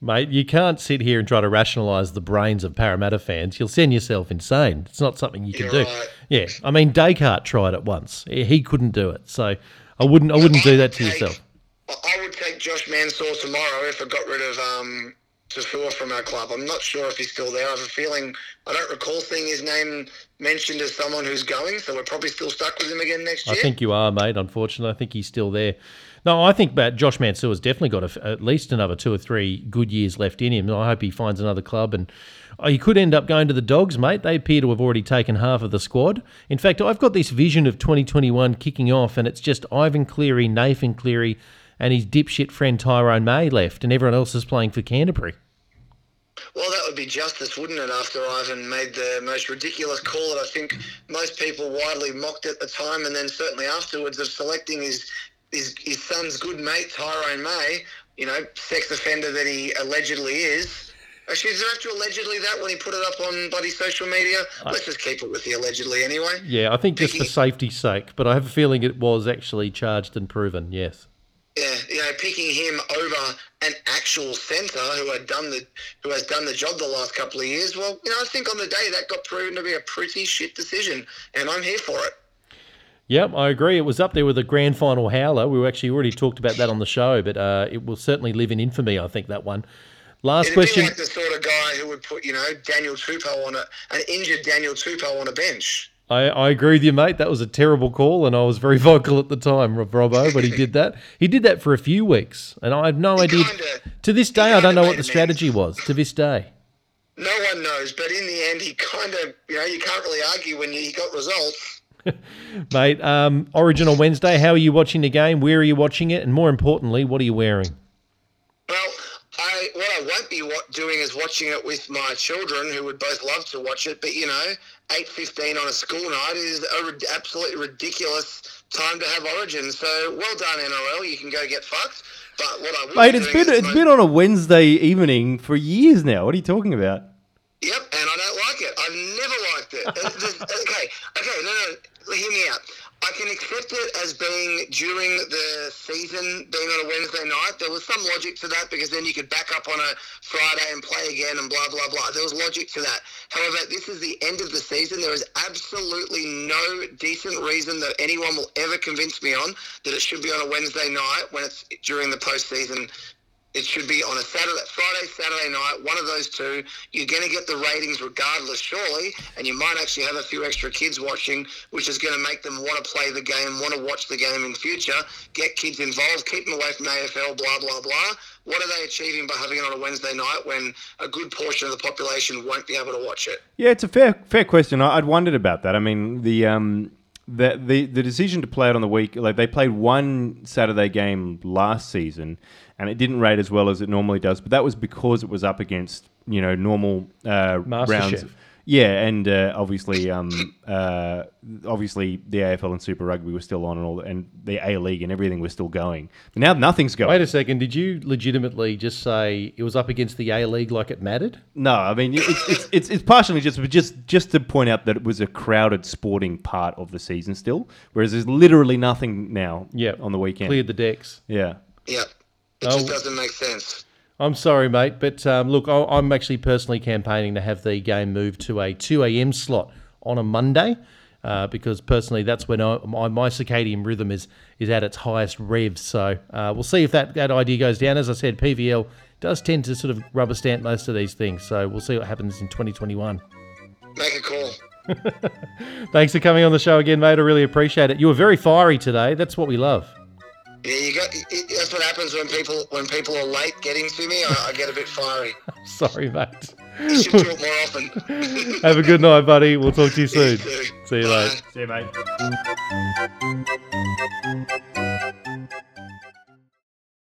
Mate, you can't sit here and try to rationalise the brains of Parramatta fans. You'll send yourself insane. It's not something you can You're do. right. Yeah, I mean Descartes tried it once. He couldn't do it, so I wouldn't. I wouldn't do that to take- yourself. I- I would take Josh Mansour tomorrow if I got rid of um, Tafua from our club. I'm not sure if he's still there. I have a feeling I don't recall seeing his name mentioned as someone who's going, so we're probably still stuck with him again next year. I think you are, mate. Unfortunately, I think he's still there. No, I think that Josh Mansour's definitely got a, at least another two or three good years left in him. I hope he finds another club, and oh, he could end up going to the Dogs, mate. They appear to have already taken half of the squad. In fact, I've got this vision of 2021 kicking off, and it's just Ivan Cleary, Nathan Cleary, and his dipshit friend Tyrone May left, and everyone else is playing for Canterbury. Well, that would be justice, wouldn't it? After Ivan made the most ridiculous call that I think most people widely mocked at the time, and then certainly afterwards of selecting his his, his son's good mate Tyrone May, you know, sex offender that he allegedly is. Actually, is there actually allegedly that when he put it up on bloody social media? Let's just keep it with the allegedly anyway. Yeah, I think just for safety's sake, but I have a feeling it was actually charged and proven. Yes. Yeah, you know, picking him over an actual centre who had done the who has done the job the last couple of years. Well, you know, I think on the day that got proven to be a pretty shit decision, and I'm here for it. Yep, I agree. It was up there with the grand final howler. We actually already talked about that on the show, but uh, it will certainly live in infamy. I think that one. Last It'd question. be like the sort of guy who would put, you know, Daniel Tupou on a an injured Daniel Tupou on a bench. I, I agree with you, mate. That was a terrible call, and I was very vocal at the time, Rob Robbo, but he did that. He did that for a few weeks, and I have no idea. kinda- to this day, I don't know what the strategy was. To this day. No one knows, but in the end, he kind of, you know, you can't really argue when you, he got results. Mate, um, Origin on Wednesday. How are you watching the game? Where are you watching it? And more importantly, what are you wearing? Well, I what I won't be doing is watching it with my children, who would both love to watch it. But you know, eight fifteen on a school night is a rid- absolutely ridiculous time to have Origin. So well done, NRL. You can go get fucked. But what I Mate, be it's doing been it's my- been on a Wednesday evening for years now. What are you talking about? Yep, and I don't like it. I've never liked it. Okay, okay, no, no, hear me out. I can accept it as being during the season, being on a Wednesday night. There was some logic to that because then you could back up on a Friday and play again and blah, blah, blah. There was logic to that. However, this is the end of the season. There is absolutely no decent reason that anyone will ever convince me on that it should be on a Wednesday night when it's during the postseason it should be on a Saturday, Friday, Saturday night, one of those two. You're going to get the ratings regardless, surely, and you might actually have a few extra kids watching, which is going to make them want to play the game, want to watch the game in future, get kids involved, keep them away from AFL, blah, blah, blah. What are they achieving by having it on a Wednesday night when a good portion of the population won't be able to watch it? Yeah, it's a fair fair question. I'd wondered about that. I mean, the um the, the the decision to play it on the week, like they played one Saturday game last season, and it didn't rate as well as it normally does. But that was because it was up against you know normal uh, rounds. MasterChef. Yeah, and uh, obviously, um, uh, obviously the AFL and Super Rugby were still on, and all, the, and the A League and everything was still going. But now nothing's going. Wait a second. Did you legitimately just say it was up against the A League like it mattered? No, I mean it's, it's it's it's partially just but just just to point out that it was a crowded sporting part of the season still, whereas there's literally nothing now. Yeah. on the weekend. Cleared the decks. Yeah, Yep. It Oh. just doesn't make sense. I'm sorry, mate, but um, look, I- I'm actually personally campaigning to have the game moved to a 2 a.m. slot on a Monday. Uh, because personally, that's when I, my, my circadian rhythm is is at its highest revs. So uh, we'll see if that, that idea goes down. As I said, PVL does tend to sort of rubber stamp most of these things. So we'll see what happens in 2021. Make a call. Thanks for coming on the show again, mate. I really appreciate it. You were very fiery today. That's what we love. Yeah, you got. it- That's what happens when people when people are late getting to me. I, I get a bit fiery. Sorry, mate. You should do it more often. Have a good night, buddy. We'll talk to you soon. too. See you Bye. later. see you, mate.